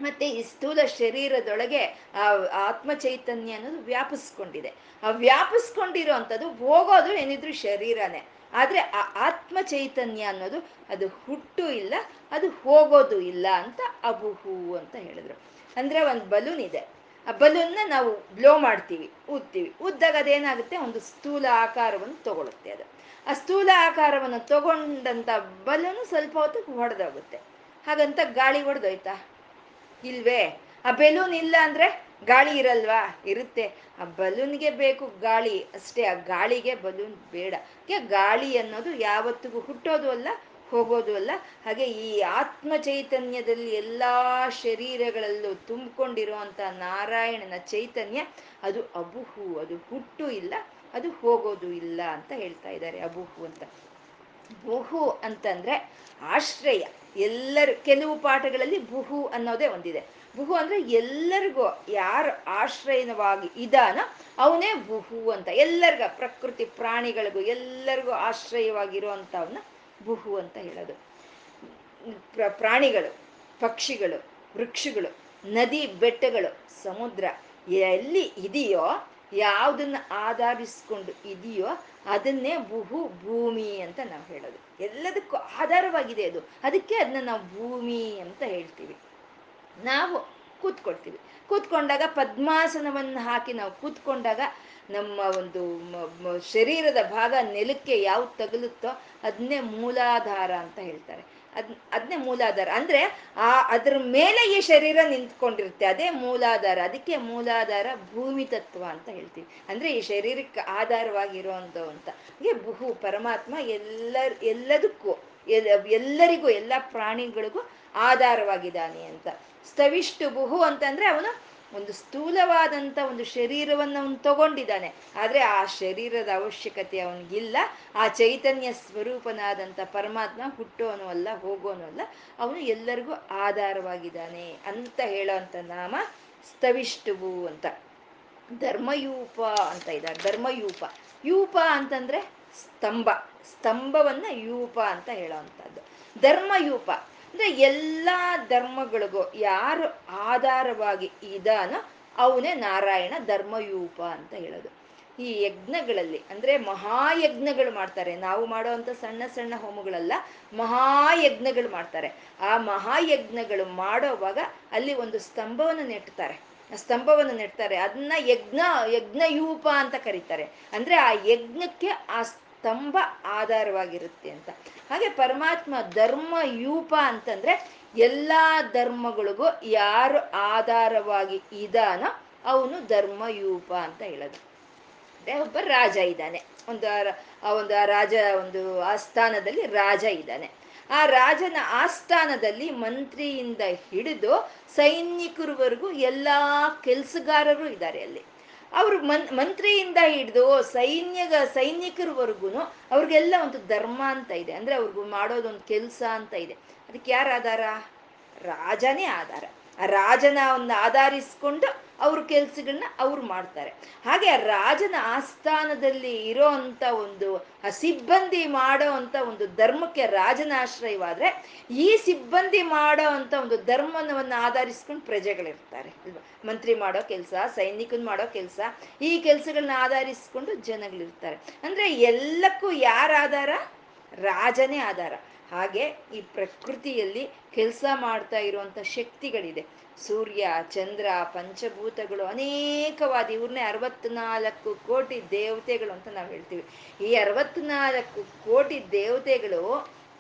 ಮತ್ತೆ ಈ ಸ್ಥೂಲ ಶರೀರದೊಳಗೆ ಆ ಆತ್ಮ ಚೈತನ್ಯ ಅನ್ನೋದು ವ್ಯಾಪಿಸ್ಕೊಂಡಿದೆ. ಆ ವ್ಯಾಪಿಸ್ಕೊಂಡಿರೋ ಅಂಥದ್ದು ಹೋಗೋದು ಏನಿದ್ರು ಶರೀರನೇ. ಆದ್ರೆ ಆ ಆತ್ಮ ಚೈತನ್ಯ ಅನ್ನೋದು ಅದು ಹುಟ್ಟು ಇಲ್ಲ, ಅದು ಹೋಗೋದು ಇಲ್ಲ ಅಂತ ಅಬುಹು ಅಂತ ಹೇಳಿದ್ರು. ಅಂದ್ರೆ ಒಂದು ಬಲೂನ್ ಇದೆ. ಆ ಬಲೂನ್ನ ನಾವು ಬ್ಲೋ ಮಾಡ್ತೀವಿ, ಊದ್ತೀವಿ. ಉದ್ದಾಗ ಅದೇನಾಗುತ್ತೆ? ಒಂದು ಸ್ಥೂಲ ಆಕಾರವನ್ನು ತಗೊಳುತ್ತೆ ಅದು. ಆ ಸ್ಥೂಲ ಆಕಾರವನ್ನು ತಗೊಂಡಂತ ಬಲೂನು ಸ್ವಲ್ಪ ಹೊತ್ತಿಗೆ ಹೊಡೆದೋಗುತ್ತೆ ಹಾಗಂತ ಗಾಳಿ ಹೊಡೆದೋಯ್ತಾ ಇಲ್ವೇ? ಆ ಬೆಲೂನ್ ಇಲ್ಲ ಅಂದ್ರೆ ಗಾಳಿ ಇರಲ್ವಾ? ಇರುತ್ತೆ. ಆ ಬಲೂನ್ಗೆ ಬೇಕು ಗಾಳಿ. ಅಷ್ಟೇ, ಆ ಗಾಳಿಗೆ ಬಲೂನ್ ಬೇಡ. ಗಾಳಿ ಅನ್ನೋದು ಯಾವತ್ತಿಗೂ ಹುಟ್ಟೋದು ಅಲ್ಲ, ಹೋಗೋದು ಅಲ್ಲ. ಹಾಗೆ ಈ ಆತ್ಮ ಚೈತನ್ಯದಲ್ಲಿ ಎಲ್ಲಾ ಶರೀರಗಳಲ್ಲೂ ತುಂಬಿಕೊಂಡಿರುವಂತ ನಾರಾಯಣನ ಚೈತನ್ಯ, ಅದು ಅಬುಹು. ಅದು ಹುಟ್ಟು ಇಲ್ಲ, ಅದು ಹೋಗೋದು ಇಲ್ಲ ಅಂತ ಹೇಳ್ತಾ ಇದ್ದಾರೆ ಅಬುಹು ಅಂತ. ಬುಹು ಅಂತಂದ್ರೆ ಆಶ್ರಯ. ಎಲ್ಲರ, ಕೆಲವು ಪಾಠಗಳಲ್ಲಿ ಬುಹು ಅನ್ನೋದೇ ಒಂದಿದೆ. ಬುಹು ಅಂದ್ರೆ ಎಲ್ಲರಿಗೂ, ಯಾರು ಆಶ್ರಯವಾಗಿ ಇದಾನ ಅವನೇ ಬುಹು ಅಂತ. ಎಲ್ಲರಿಗ, ಪ್ರಕೃತಿ ಪ್ರಾಣಿಗಳಿಗೂ, ಎಲ್ಲರಿಗೂ ಆಶ್ರಯವಾಗಿರುವಂಥವನ್ನ ಬುಹು ಅಂತ ಹೇಳೋದು. ಪ್ರಾಣಿಗಳು, ಪಕ್ಷಿಗಳು, ವೃಕ್ಷಗಳು, ನದಿ ಬೆಟ್ಟಗಳು, ಸಮುದ್ರ, ಎಲ್ಲಿ ಇದೆಯೋ, ಯಾವುದನ್ನ ಆಧರಿಸ್ಕೊಂಡು ಇದೆಯೋ ಅದನ್ನೇ ಬುಹು ಭೂಮಿ ಅಂತ ನಾವು ಹೇಳೋದು. ಎಲ್ಲದಕ್ಕೂ ಆಧಾರವಾಗಿದೆ ಅದು. ಅದಕ್ಕೆ ಅದನ್ನ ನಾವು ಭೂಮಿ ಅಂತ ಹೇಳ್ತೀವಿ. ನಾವು ಕೂತ್ಕೊಳ್ತೀವಿ. ಕೂತ್ಕೊಂಡಾಗ ಪದ್ಮಾಸನವನ್ನು ಹಾಕಿ ನಾವು ಕೂತ್ಕೊಂಡಾಗ ನಮ್ಮ ಒಂದು ಶರೀರದ ಭಾಗ ನೆಲಕ್ಕೆ ಯಾವ್ದು ತಗಲುತ್ತೋ ಅದನ್ನೇ ಮೂಲಾಧಾರ ಅಂತ ಹೇಳ್ತಾರೆ. ಅದ್ ಅದನ್ನೇ ಮೂಲಾಧಾರ. ಅಂದ್ರೆ ಆ, ಅದ್ರ ಮೇಲೆ ಈ ಶರೀರ ನಿಂತ್ಕೊಂಡಿರುತ್ತೆ, ಅದೇ ಮೂಲಾಧಾರ. ಅದಕ್ಕೆ ಮೂಲಾಧಾರ ಭೂಮಿ ತತ್ವ ಅಂತ ಹೇಳ್ತೀವಿ. ಅಂದ್ರೆ ಈ ಶರೀರಕ್ಕೆ ಆಧಾರವಾಗಿರುವಂತ ಅಂತ. ಹಾಗೆ ಬಹು, ಪರಮಾತ್ಮ ಎಲ್ಲರ್, ಎಲ್ಲದಕ್ಕೂ ಎಲ್ಲರಿಗೂ, ಎಲ್ಲ ಪ್ರಾಣಿಗಳಿಗೂ ಆಧಾರವಾಗಿದ್ದಾನೆ ಅಂತ. ಸ್ತವಿಷ್ಟು ಬಹು ಅಂತಂದ್ರೆ ಅವನು ಒಂದು ಸ್ಥೂಲವಾದಂತ ಒಂದು ಶರೀರವನ್ನು ಅವನು ತಗೊಂಡಿದ್ದಾನೆ. ಆದ್ರೆ ಆ ಶರೀರದ ಅವಶ್ಯಕತೆ ಅವನಿಗಿಲ್ಲ. ಆ ಚೈತನ್ಯ ಸ್ವರೂಪನಾದಂಥ ಪರಮಾತ್ಮ ಹುಟ್ಟೋನು ಅಲ್ಲ, ಹೋಗೋನು ಅಲ್ಲ. ಅವನು ಎಲ್ಲರಿಗೂ ಆಧಾರವಾಗಿದ್ದಾನೆ ಅಂತ ಹೇಳೋವಂಥ ನಾಮ ಸ್ಥವಿಷ್ಟುವು ಅಂತ. ಧರ್ಮಯೂಪ ಅಂತ ಇದ್ದಾರೆ. ಧರ್ಮಯೂಪ. ಯೂಪ ಅಂತಂದ್ರೆ ಸ್ತಂಭ. ಸ್ತಂಭವನ್ನ ಯೂಪ ಅಂತ ಹೇಳೋವಂಥದ್ದು ಧರ್ಮಯೂಪ. ಅಂದ್ರೆ ಎಲ್ಲಾ ಧರ್ಮಗಳಿಗೂ ಯಾರು ಆಧಾರವಾಗಿ ಇದಾನೋ ಅವನೇ ನಾರಾಯಣ ಧರ್ಮಯೂಪ ಅಂತ ಹೇಳೋದು. ಈ ಯಜ್ಞಗಳಲ್ಲಿ, ಅಂದ್ರೆ ಮಹಾಯಜ್ಞಗಳು ಮಾಡ್ತಾರೆ. ನಾವು ಮಾಡುವಂತ ಸಣ್ಣ ಸಣ್ಣ ಹೋಮಗಳಲ್ಲ, ಮಹಾಯಜ್ಞಗಳು ಮಾಡ್ತಾರೆ. ಆ ಮಹಾಯಜ್ಞಗಳು ಮಾಡೋವಾಗ ಅಲ್ಲಿ ಒಂದು ಸ್ತಂಭವನ್ನು ನೆಟ್ತಾರೆ. ಸ್ತಂಭವನ್ನು ನೆಡ್ತಾರೆ ಅದನ್ನ ಯಜ್ಞ ಯಜ್ಞಯೂಪ ಅಂತ ಕರೀತಾರೆ. ಅಂದ್ರೆ ಆ ಯಜ್ಞಕ್ಕೆ ಆ ಸ್ತಂಭ ಆಧಾರವಾಗಿರುತ್ತೆ ಅಂತ. ಹಾಗೆ ಪರಮಾತ್ಮ ಧರ್ಮ ಯೂಪ ಅಂತಂದ್ರೆ ಎಲ್ಲಾ ಧರ್ಮಗಳಿಗೂ ಯಾರು ಆಧಾರವಾಗಿ ಇದಾನೋ ಅವನು ಧರ್ಮಯೂಪ ಅಂತ ಹೇಳೋದು. ಒಬ್ಬ ರಾಜ ಇದ್ದಾನೆ. ಒಂದು ಆ ಒಂದು ಆ ರಾಜ ಒಂದು ಆಸ್ಥಾನದಲ್ಲಿ ರಾಜ ಇದ್ದಾನೆ. ಆ ರಾಜನ ಆಸ್ಥಾನದಲ್ಲಿ ಮಂತ್ರಿಯಿಂದ ಹಿಡಿದು ಸೈನಿಕರವರೆಗೂ ಎಲ್ಲಾ ಕೆಲಸಗಾರರು ಇದ್ದಾರೆ ಅಲ್ಲಿ. ಅವರು ಮನ್, ಮಂತ್ರಿಯಿಂದ ಹಿಡಿದು ಸೈನ್ಯಗ ಸೈನಿಕರವರೆಗೂ ಅವ್ರಿಗೆಲ್ಲ ಒಂದು ಧರ್ಮ ಅಂತ ಇದೆ. ಅಂದ್ರೆ ಅವ್ರಿಗೂ ಮಾಡೋದೊಂದು ಕೆಲಸ ಅಂತ ಇದೆ. ಅದಕ್ಕೆ ಯಾರು ಆಧಾರ? ರಾಜನೇ ಆಧಾರ. ಆ ರಾಜನ ಒಂದು ಆಧರಿಸ್ಕೊಂಡು ಅವ್ರ ಕೆಲ್ಸಗಳನ್ನ ಅವ್ರು ಮಾಡ್ತಾರೆ. ಹಾಗೆ ಆ ರಾಜನ ಆಸ್ಥಾನದಲ್ಲಿ ಇರೋ ಅಂತ ಒಂದು, ಆ ಸಿಬ್ಬಂದಿ ಮಾಡೋ ಅಂತ ಒಂದು ಧರ್ಮಕ್ಕೆ ರಾಜನ ಆಶ್ರಯವಾದ್ರೆ ಈ ಸಿಬ್ಬಂದಿ ಮಾಡೋ ಅಂತ ಒಂದು ಧರ್ಮವನ್ನು ಆಧರಿಸ್ಕೊಂಡು ಪ್ರಜೆಗಳಿರ್ತಾರೆ. ಅಲ್ವಾ? ಮಂತ್ರಿ ಮಾಡೋ ಕೆಲಸ, ಸೈನಿಕನ್ ಮಾಡೋ ಕೆಲಸ, ಈ ಕೆಲಸಗಳನ್ನ ಆಧರಿಸ್ಕೊಂಡು ಜನಗಳಿರ್ತಾರೆ. ಅಂದ್ರೆ ಎಲ್ಲಕ್ಕೂ ಯಾರ ಆಧಾರ ರಾಜನೇ ಆಧಾರ. ಹಾಗೆ ಈ ಪ್ರಕೃತಿಯಲ್ಲಿ ಕೆಲಸ ಮಾಡ್ತಾ ಇರುವಂತ ಶಕ್ತಿಗಳಿದೆ. ಸೂರ್ಯ, ಚಂದ್ರ, ಪಂಚಭೂತಗಳು ಅನೇಕವಾದ ಇವ್ರನ್ನೇ ಅರವತ್ನಾಲ್ಕು ಕೋಟಿ ದೇವತೆಗಳು ಅಂತ ನಾವು ಹೇಳ್ತೀವಿ. ಈ ಅರವತ್ನಾಲ್ಕು ಕೋಟಿ ದೇವತೆಗಳು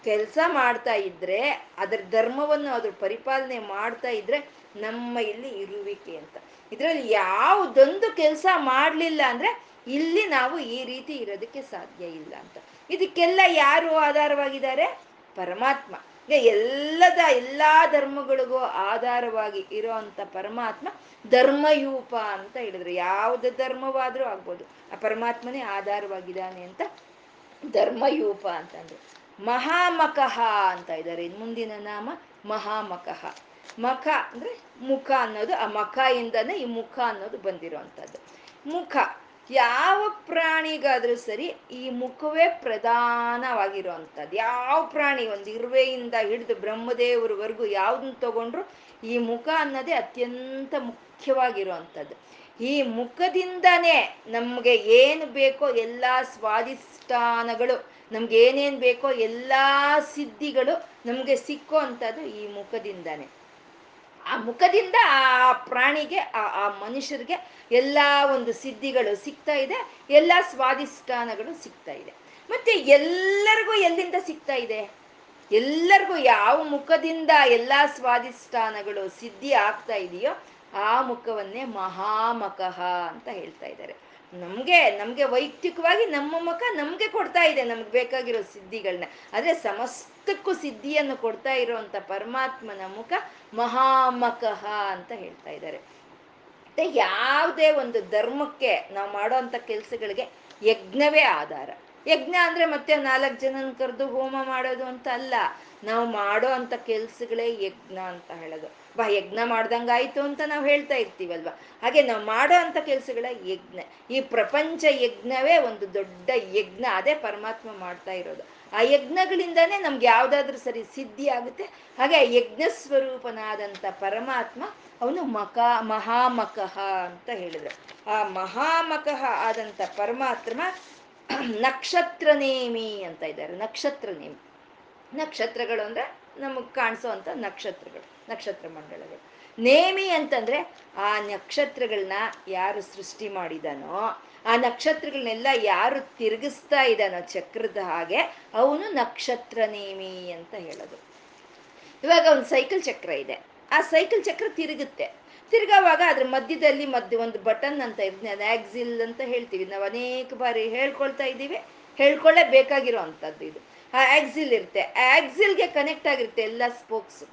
ಕೆಲಸ ಮಾಡ್ತಾ ಇದ್ರೆ, ಅದರ ಧರ್ಮವನ್ನು ಅದ್ರ ಪರಿಪಾಲನೆ ಮಾಡ್ತಾ ಇದ್ರೆ ನಮ್ಮ ಇಲ್ಲಿ ಇರುವಿಕೆ ಅಂತ. ಇದರಲ್ಲಿ ಯಾವುದೊಂದು ಕೆಲಸ ಮಾಡಲಿಲ್ಲ ಅಂದ್ರೆ ಇಲ್ಲಿ ನಾವು ಈ ರೀತಿ ಇರೋದಕ್ಕೆ ಸಾಧ್ಯ ಇಲ್ಲ ಅಂತ. ಇದಕ್ಕೆಲ್ಲ ಯಾರು ಆಧಾರವಾಗಿದ್ದಾರೆ? ಪರಮಾತ್ಮ. ಎಲ್ಲದ ಎಲ್ಲಾ ಧರ್ಮಗಳಿಗೂ ಆಧಾರವಾಗಿ ಇರೋ ಪರಮಾತ್ಮ ಧರ್ಮಯೂಪ ಅಂತ ಹೇಳಿದ್ರು ಯಾವ್ದು ಧರ್ಮವಾದ್ರೂ ಆಗ್ಬೋದು. ಆ ಪರಮಾತ್ಮನೇ ಆಧಾರವಾಗಿದ್ದಾನೆ ಅಂತ ಧರ್ಮಯೂಪ ಅಂತಂದ್ರು ಮಹಾಮಕಃ ಅಂತ ಇದ್ದಾರೆ. ಮುಂದಿನ ನಾಮ ಮಹಾಮಕಃ. ಮಖ ಅಂದ್ರೆ ಮುಖ ಅನ್ನೋದು, ಆ ಮಖ ಇಂದನೇ ಈ ಮುಖ ಅನ್ನೋದು ಬಂದಿರುವಂಥದ್ದು ಮುಖ ಯಾವ ಪ್ರಾಣಿಗಾದ್ರೂ ಸರಿ ಈ ಮುಖವೇ ಪ್ರಧಾನವಾಗಿರುವಂಥದ್ದು. ಯಾವ ಪ್ರಾಣಿ ಒಂದು ಇರುವೆಯಿಂದ ಹಿಡಿದು ಬ್ರಹ್ಮದೇವರವರೆಗೂ ಯಾವ್ದನ್ನ ತಗೊಂಡ್ರು ಈ ಮುಖ ಅನ್ನೋದೇ ಅತ್ಯಂತ ಮುಖ್ಯವಾಗಿರುವಂಥದ್ದು. ಈ ಮುಖದಿಂದನೇ ನಮಗೆ ಏನು ಬೇಕೋ ಎಲ್ಲ ಸ್ವಾದಿಷ್ಠಾನಗಳು ನಮ್ಗೆ ಏನೇನ್ ಬೇಕೋ ಎಲ್ಲಾ ಸಿದ್ಧಿಗಳು ನಮಗೆ ಸಿಕ್ಕೋ ಅಂಥದ್ದು ಈ ಮುಖದಿಂದಾನೆ. ಆ ಮುಖದಿಂದ ಆ ಪ್ರಾಣಿಗೆ, ಆ ಮನುಷ್ಯರಿಗೆ ಎಲ್ಲ ಒಂದು ಸಿದ್ಧಿಗಳು ಸಿಗ್ತಾ ಇದೆ, ಎಲ್ಲ ಸ್ವಾದಿಷ್ಠಾನಗಳು ಸಿಗ್ತಾ ಇದೆ. ಮತ್ತೆ ಎಲ್ಲರಿಗೂ ಎಲ್ಲಿಂದ ಸಿಗ್ತಾ ಇದೆ? ಎಲ್ಲರಿಗೂ ಯಾವ ಮುಖದಿಂದ ಎಲ್ಲ ಸ್ವಾದಿಷ್ಠಾನಗಳು ಸಿದ್ಧಿ ಆಗ್ತಾ ಇದೆಯೋ ಆ ಮುಖವನ್ನೇ ಮಹಾಮಕಃ ಅಂತ ಹೇಳ್ತಾ ಇದ್ದಾರೆ. ನಮ್ಗೆ ನಮ್ಗೆ ವೈಯಕ್ತಿಕವಾಗಿ ನಮ್ಮ ಮುಖ ನಮ್ಗೆ ಕೊಡ್ತಾ ಇದೆ ನಮ್ಗೆ ಬೇಕಾಗಿರೋ ಸಿದ್ಧಿಗಳನ್ನ ಆದ್ರೆ ಸಮಸ್ತಕ್ಕೂ ಸಿದ್ಧಿಯನ್ನು ಕೊಡ್ತಾ ಇರುವಂತ ಪರಮಾತ್ಮನ ಮುಖ ಮಹಾಮಕಃ ಅಂತ ಹೇಳ್ತಾ ಇದ್ದಾರೆ. ಮತ್ತೆ ಯಾವುದೇ ಒಂದು ಧರ್ಮಕ್ಕೆ ನಾವು ಅಂತ ಕೆಲ್ಸಗಳಿಗೆ ಯಜ್ಞವೇ ಆಧಾರ. ಯಜ್ಞ ಅಂದ್ರೆ ಮತ್ತೆ ನಾಲ್ಕು ಜನನ ಕರೆದು ಹೋಮ ಮಾಡೋದು ಅಂತ ಅಲ್ಲ. ನಾವು ಮಾಡೋ ಅಂತ ಕೆಲ್ಸಗಳೇ ಯಜ್ಞ ಅಂತ ಹೇಳೋದು. ಬಾ ಯಜ್ಞ ಮಾಡ್ದಂಗಾಯ್ತು ಅಂತ ನಾವು ಹೇಳ್ತಾ ಇರ್ತೀವಲ್ವ? ಹಾಗೆ ನಾವು ಮಾಡೋ ಅಂತ ಕೆಲ್ಸಗಳ ಯಜ್ಞ. ಈ ಪ್ರಪಂಚ ಯಜ್ಞವೇ ಒಂದು ದೊಡ್ಡ ಯಜ್ಞ. ಅದೇ ಪರಮಾತ್ಮ ಮಾಡ್ತಾ ಇರೋದು. ಆ ಯಜ್ಞಗಳಿಂದಾನೇ ನಮ್ಗೆ ಯಾವ್ದಾದ್ರೂ ಸರಿ ಸಿದ್ಧಿ ಆಗುತ್ತೆ. ಹಾಗೆ ಆ ಯಜ್ಞ ಸ್ವರೂಪನಾದಂಥ ಪರಮಾತ್ಮ ಅವನು ಮಕ, ಮಹಾಮಕಃ ಅಂತ ಹೇಳಿದ್ರು. ಆ ಮಹಾಮಕಃ ಆದಂಥ ಪರಮಾತ್ಮ ನಕ್ಷತ್ರ ನೇಮಿ ಅಂತ ಇದ್ದಾರೆ. ನಕ್ಷತ್ರ ನೇಮಿ. ನಕ್ಷತ್ರಗಳು ಅಂದ್ರೆ ನಮಗ್ ಅಂತ ನಕ್ಷತ್ರಗಳು, ನಕ್ಷತ್ರ ಮಂಡಳಗಳು ನೇಮಿ ಅಂತಂದ್ರೆ ಆ ನಕ್ಷತ್ರಗಳನ್ನ ಯಾರು ಸೃಷ್ಟಿ ಮಾಡಿದಾನೋ, ಆ ನಕ್ಷತ್ರಗಳನ್ನೆಲ್ಲ ಯಾರು ತಿರುಗಿಸ್ತಾ ಇದ್ದಾನೋ ಚಕ್ರದ ಹಾಗೆ ಅವನು ನಕ್ಷತ್ರ ನೇಮಿ ಅಂತ ಹೇಳೋದು. ಇವಾಗ ಒಂದು ಸೈಕಲ್ ಚಕ್ರ ಇದೆ. ಆ ಸೈಕಲ್ ಚಕ್ರ ತಿರುಗುತ್ತೆ. ತಿರ್ಗಾವಾಗ ಅದ್ರ ಮಧ್ಯದಲ್ಲಿ ಮಧ್ಯ ಒಂದು ಬಟನ್ ಅಂತ ಇದೆ, ಆಕ್ಸಿಲ್ ಅಂತ ಹೇಳ್ತೀವಿ. ನಾವು ಅನೇಕ ಬಾರಿ ಹೇಳ್ಕೊಳ್ತಾ ಇದ್ದೀವಿ. ಹೇಳ್ಕೊಳ್ಳೇ ಬೇಕಾಗಿರೋ ಅಂಥದ್ದು ಇದು. ಆ ಆಕ್ಸಿಲ್ ಇರುತ್ತೆ. ಆಕ್ಸಿಲ್ಗೆ ಕನೆಕ್ಟ್ ಆಗಿರುತ್ತೆ ಎಲ್ಲ ಸ್ಪೋಕ್ಸ್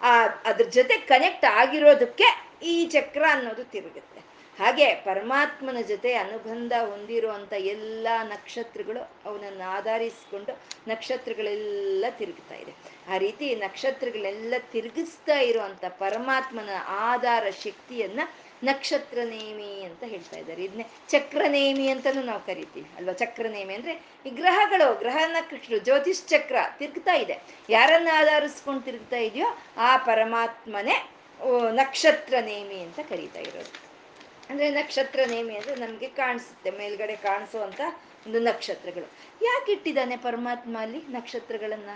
ಆ, ಅದ್ರ ಜೊತೆ ಕನೆಕ್ಟ್ ಆಗಿರೋದಕ್ಕೆ ಈ ಚಕ್ರ ಅನ್ನೋದು ತಿರುಗುತ್ತೆ. ಹಾಗೆ ಪರಮಾತ್ಮನ ಜೊತೆ ಅನುಬಂಧ ಹೊಂದಿರುವಂಥ ಎಲ್ಲ ನಕ್ಷತ್ರಗಳು ಅವನನ್ನು ಆಧರಿಸಿಕೊಂಡು ನಕ್ಷತ್ರಗಳೆಲ್ಲ ತಿರುಗ್ತಾ ಇದೆ. ಆ ರೀತಿ ನಕ್ಷತ್ರಗಳೆಲ್ಲ ತಿರುಗಿಸ್ತಾ ಇರುವಂತ ಪರಮಾತ್ಮನ ಆಧಾರ ಶಕ್ತಿಯನ್ನ ನಕ್ಷತ್ರ ನೇಮಿ ಅಂತ ಹೇಳ್ತಾ ಇದ್ದಾರೆ. ಇದನ್ನೇ ಚಕ್ರನೇಮಿ ಅಂತಾನು ನಾವು ಕರಿತೀವಿ ಅಲ್ವಾ? ಚಕ್ರನೇಮಿ ಅಂದ್ರೆ ಈ ಗ್ರಹಗಳು, ಗ್ರಹ ನಕ್ಷತ್ರ, ಜ್ಯೋತಿಷ್ ಚಕ್ರ ತಿರುಗ್ತಾ ಇದೆ. ಯಾರನ್ನ ಆಧರಿಸ್ಕೊಂಡು ತಿರುಗ್ತಾ ಇದೆಯೋ ಆ ಪರಮಾತ್ಮನೇ ನಕ್ಷತ್ರ ನೇಮಿ ಅಂತ ಕರೀತಾ ಇರೋದು. ಅಂದ್ರೆ ನಕ್ಷತ್ರ ನೇಮಿ ಅಂದ್ರೆ ನಮ್ಗೆ ಕಾಣಿಸುತ್ತೆ, ಮೇಲ್ಗಡೆ ಕಾಣಿಸುವಂತ ಒಂದು ನಕ್ಷತ್ರಗಳು. ಯಾಕೆ ಇಟ್ಟಿದ್ದಾನೆ ಪರಮಾತ್ಮ ಅಲ್ಲಿ ನಕ್ಷತ್ರಗಳನ್ನ?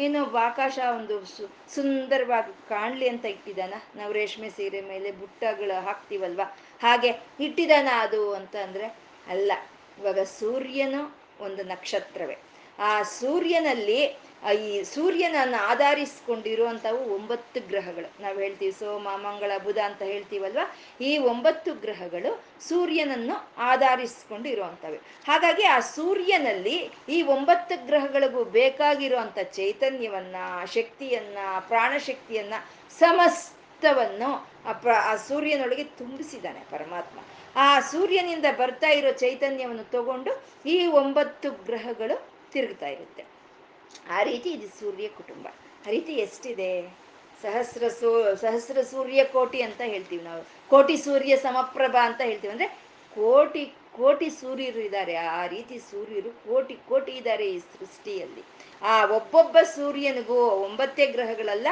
ಏನೋ ಆಕಾಶ ಒಂದು ಸು ಸುಂದರವಾಗಿ ಕಾಣ್ಲಿ ಅಂತ ಇಟ್ಟಿದ್ದಾನ. ನಾವು ರೇಷ್ಮೆ ಸೀರೆ ಮೇಲೆ ಬುಟ್ಟಗಳು ಹಾಕ್ತಿವಲ್ವಾ? ಹಾಗೆ ಇಟ್ಟಿದಾನ ಅದು ಅಂತ ಅಂದ್ರೆ ಅಲ್ಲ, ಇವಾಗ ಸೂರ್ಯನು ಒಂದು ನಕ್ಷತ್ರವೇ. ಆ ಸೂರ್ಯನಲ್ಲಿ ಈ ಸೂರ್ಯನನ್ನು ಆಧರಿಸ್ಕೊಂಡಿರುವಂಥವು ಒಂಬತ್ತು ಗ್ರಹಗಳು. ನಾವು ಹೇಳ್ತೀವಿ ಸೋಮ, ಮಂಗಳ, ಬುಧ ಅಂತ ಹೇಳ್ತೀವಲ್ವ? ಈ ಒಂಬತ್ತು ಗ್ರಹಗಳು ಸೂರ್ಯನನ್ನು ಆಧರಿಸ್ಕೊಂಡು ಇರುವಂಥವೆ ಹಾಗಾಗಿ ಆ ಸೂರ್ಯನಲ್ಲಿ ಈ ಒಂಬತ್ತು ಗ್ರಹಗಳಿಗೂ ಬೇಕಾಗಿರುವಂಥ ಚೈತನ್ಯವನ್ನ, ಶಕ್ತಿಯನ್ನ, ಪ್ರಾಣಶಕ್ತಿಯನ್ನ ಸಮಸ್ತವನ್ನು ಪ್ರ, ಆ ಸೂರ್ಯನೊಳಗೆ ತುಂಬಿಸಿದ್ದಾನೆ ಪರಮಾತ್ಮ. ಆ ಸೂರ್ಯನಿಂದ ಬರ್ತಾ ಇರೋ ಚೈತನ್ಯವನ್ನು ತಗೊಂಡು ಈ ಒಂಬತ್ತು ಗ್ರಹಗಳು ತಿರುಗ್ತಾ ಇರುತ್ತೆ. ಆ ರೀತಿ ಇದು ಸೂರ್ಯ ಕುಟುಂಬ. ಆ ರೀತಿ ಎಷ್ಟಿದೆ? ಸಹಸ್ರ ಸೂ, ಸಹಸ್ರ ಸೂರ್ಯ ಕೋಟಿ ಅಂತ ಹೇಳ್ತೀವಿ ನಾವು. ಕೋಟಿ ಸೂರ್ಯ ಸಮಪ್ರಭ ಅಂತ ಹೇಳ್ತೀವಿ. ಅಂದ್ರೆ ಕೋಟಿ ಕೋಟಿ ಸೂರ್ಯರು ಇದ್ದಾರೆ. ಆ ರೀತಿ ಸೂರ್ಯರು ಕೋಟಿ ಕೋಟಿ ಇದ್ದಾರೆ ಈ ಸೃಷ್ಟಿಯಲ್ಲಿ. ಆ ಒಬ್ಬೊಬ್ಬ ಸೂರ್ಯನಿಗೂ ಒಂಬತ್ತೇ ಗ್ರಹಗಳೆಲ್ಲ,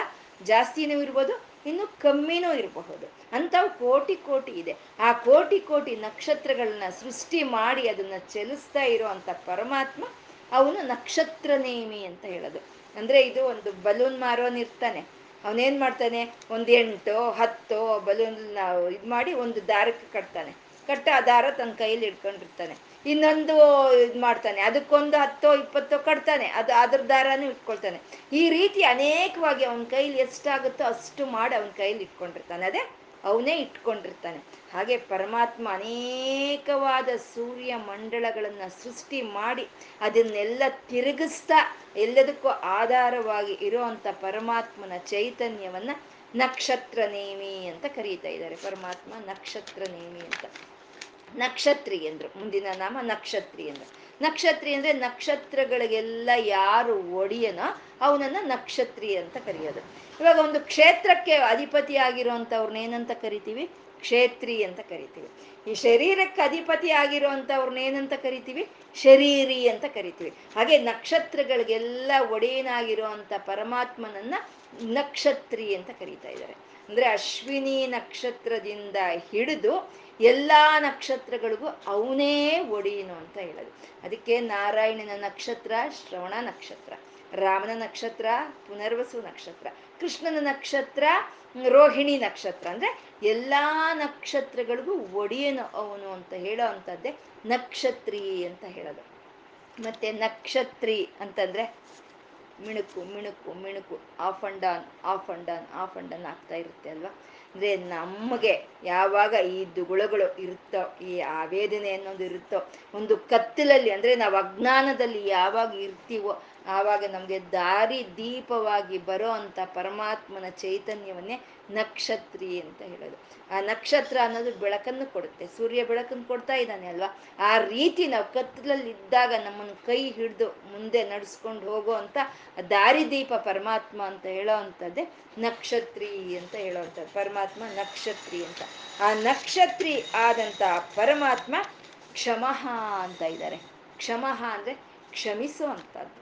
ಜಾಸ್ತಿನೂ ಇರ್ಬೋದು, ಇನ್ನು ಕಮ್ಮಿನೂ ಇರಬಹುದು. ಅಂಥವು ಕೋಟಿ ಕೋಟಿ ಇದೆ. ಆ ಕೋಟಿ ಕೋಟಿ ನಕ್ಷತ್ರಗಳನ್ನ ಸೃಷ್ಟಿ ಮಾಡಿ ಅದನ್ನ ಚಲಿಸ್ತಾ ಇರುವಂತ ಪರಮಾತ್ಮ ಅವನು ನಕ್ಷತ್ರ ನೇಮಿ ಅಂತ ಹೇಳೋದು. ಅಂದ್ರೆ ಇದು ಒಂದು ಬಲೂನ್ ಮಾರೋನಿರ್ತಾನೆ ಅವನೇನ್ ಮಾಡ್ತಾನೆ? ಒಂದ್ ಎಂಟು, ಹತ್ತು ಬಲೂನ್ ಇದು ಮಾಡಿ ಒಂದು ದಾರಕ್ಕೆ ಕಟ್ತಾನೆ. ಕಟ್ಟ ಆ ದಾರ ತನ್ನ ಕೈಯಲ್ಲಿ ಇಟ್ಕೊಂಡಿರ್ತಾನೆ ಇನ್ನೊಂದು ಇದು ಮಾಡ್ತಾನೆ. ಅದಕ್ಕೊಂದು ಹತ್ತೋ, ಇಪ್ಪತ್ತೋ ಕಟ್ತಾನೆ. ಅದು ಅದ್ರ ದಾರನೂ ಇಟ್ಕೊಳ್ತಾನೆ. ಈ ರೀತಿ ಅನೇಕವಾಗಿ ಅವನ ಕೈಲಿ ಎಷ್ಟಾಗುತ್ತೋ ಅಷ್ಟು ಮಾಡಿ ಅವನ ಕೈಲಿ ಇಟ್ಕೊಂಡಿರ್ತಾನೆ. ಅದೇ ಅವನೇ ಇಟ್ಕೊಂಡಿರ್ತಾನೆ. ಹಾಗೆ ಪರಮಾತ್ಮ ಅನೇಕವಾದ ಸೂರ್ಯ ಮಂಡಳಗಳನ್ನು ಸೃಷ್ಟಿ ಮಾಡಿ ಅದನ್ನೆಲ್ಲ ತಿರುಗಿಸ್ತಾ ಎಲ್ಲದಕ್ಕೂ ಆಧಾರವಾಗಿ ಇರೋವಂಥ ಪರಮಾತ್ಮನ ಚೈತನ್ಯವನ್ನ ನಕ್ಷತ್ರ ನೇಮಿ ಅಂತ ಕರೀತಾ ಇದ್ದಾರೆ. ಪರಮಾತ್ಮ ನಕ್ಷತ್ರ ನೇಮಿ ಅಂತ. ನಕ್ಷತ್ರಿ ಎಂದ್ರು, ಮುಂದಿನ ನಾಮ ನಕ್ಷತ್ರಿ ನಕ್ಷತ್ರಿ ಅಂದ್ರೆ ನಕ್ಷತ್ರಗಳಿಗೆಲ್ಲ ಯಾರು ಒಡೆಯನೋ ಅವನನ್ನ ನಕ್ಷತ್ರಿ ಅಂತ ಕರೆಯೋದು. ಇವಾಗ ಒಂದು ಕ್ಷೇತ್ರಕ್ಕೆ ಅಧಿಪತಿ ಆಗಿರುವಂತವ್ರನ್ನ ಏನಂತ ಕರಿತೀವಿ? ಕ್ಷೇತ್ರಿ ಅಂತ ಕರಿತೀವಿ. ಈ ಶರೀರಕ್ಕೆ ಅಧಿಪತಿ ಆಗಿರುವಂತವ್ರನ್ನ ಏನಂತ ಕರಿತೀವಿ? ಶರೀರಿ ಅಂತ ಕರಿತೀವಿ. ಹಾಗೆ ನಕ್ಷತ್ರಗಳಿಗೆಲ್ಲ ಒಡೆಯನಾಗಿರುವಂಥ ಪರಮಾತ್ಮನನ್ನ ನಕ್ಷತ್ರಿ ಅಂತ ಕರೀತಾ ಇದ್ದಾರೆ. ಅಂದ್ರೆ ಅಶ್ವಿನಿ ನಕ್ಷತ್ರದಿಂದ ಹಿಡಿದು ಎಲ್ಲಾ ನಕ್ಷತ್ರಗಳಿಗೂ ಅವನೇ ಒಡೆಯನು ಅಂತ ಹೇಳೋದು. ಅದಕ್ಕೆ ನಾರಾಯಣನ ನಕ್ಷತ್ರ, ಶ್ರವಣ ನಕ್ಷತ್ರ, ರಾಮನ ನಕ್ಷತ್ರ, ಪುನರ್ವಸು ನಕ್ಷತ್ರ, ಕೃಷ್ಣನ ನಕ್ಷತ್ರ, ರೋಹಿಣಿ ನಕ್ಷತ್ರ. ಅಂದ್ರೆ ಎಲ್ಲಾ ನಕ್ಷತ್ರಗಳಿಗೂ ಒಡೆಯನು ಅವನು ಅಂತ ಹೇಳೋ ಅಂಥದ್ದೇ ನಕ್ಷತ್ರಿ ಅಂತ ಹೇಳೋದು. ಮತ್ತೆ ನಕ್ಷತ್ರಿ ಅಂತಂದ್ರೆ ಮಿಣುಕು ಮಿಣುಕು ಮಿಣುಕು off and on off and on off and ಆಗ್ತಾ ಇರುತ್ತೆ ಅಲ್ವಾ? ಅಂದ್ರೆ ನಮಗೆ ಯಾವಾಗ ಈ ದುಗುಳಗಳು ಇರುತ್ತೋ, ಈ ಆವೇದನೆ ಅನ್ನೋದು ಇರುತ್ತೋ, ಒಂದು ಕತ್ತಲಲ್ಲಿ ಅಂದ್ರೆ ನಾವು ಅಜ್ಞಾನದಲ್ಲಿ ಯಾವಾಗ ಇರ್ತೀವೋ ಆವಾಗ ನಮಗೆ ದಾರಿ ದೀಪವಾಗಿ ಬರೋ ಅಂತ ಪರಮಾತ್ಮನ ಚೈತನ್ಯವನ್ನೇ ನಕ್ಷತ್ರಿ ಅಂತ ಹೇಳೋದು. ಆ ನಕ್ಷತ್ರ ಅನ್ನೋದು ಬೆಳಕನ್ನು ಕೊಡುತ್ತೆ. ಸೂರ್ಯ ಬೆಳಕನ್ನು ಕೊಡ್ತಾ ಇದ್ದಾನೆ ಅಲ್ವಾ? ಆ ರೀತಿ ನಾವು ಕತ್ತಲಲ್ಲಿ ಇದ್ದಾಗ ನಮ್ಮನ್ನು ಕೈ ಹಿಡಿದು ಮುಂದೆ ನಡೆಸ್ಕೊಂಡು ಹೋಗೋ ಅಂತ ದಾರಿದೀಪ ಪರಮಾತ್ಮ ಅಂತ ಹೇಳೋ ಅಂಥದ್ದೇ ನಕ್ಷತ್ರಿ ಅಂತ ಹೇಳೋವಂಥದ್ದು ಪರಮಾತ್ಮ ನಕ್ಷತ್ರಿ ಅಂತ. ಆ ನಕ್ಷತ್ರಿ ಆದಂತ ಪರಮಾತ್ಮ ಕ್ಷಮಃ ಅಂತ ಇದ್ದಾರೆ. ಕ್ಷಮಃ ಅಂದ್ರೆ ಕ್ಷಮಿಸೋ ಅಂತದ್ದು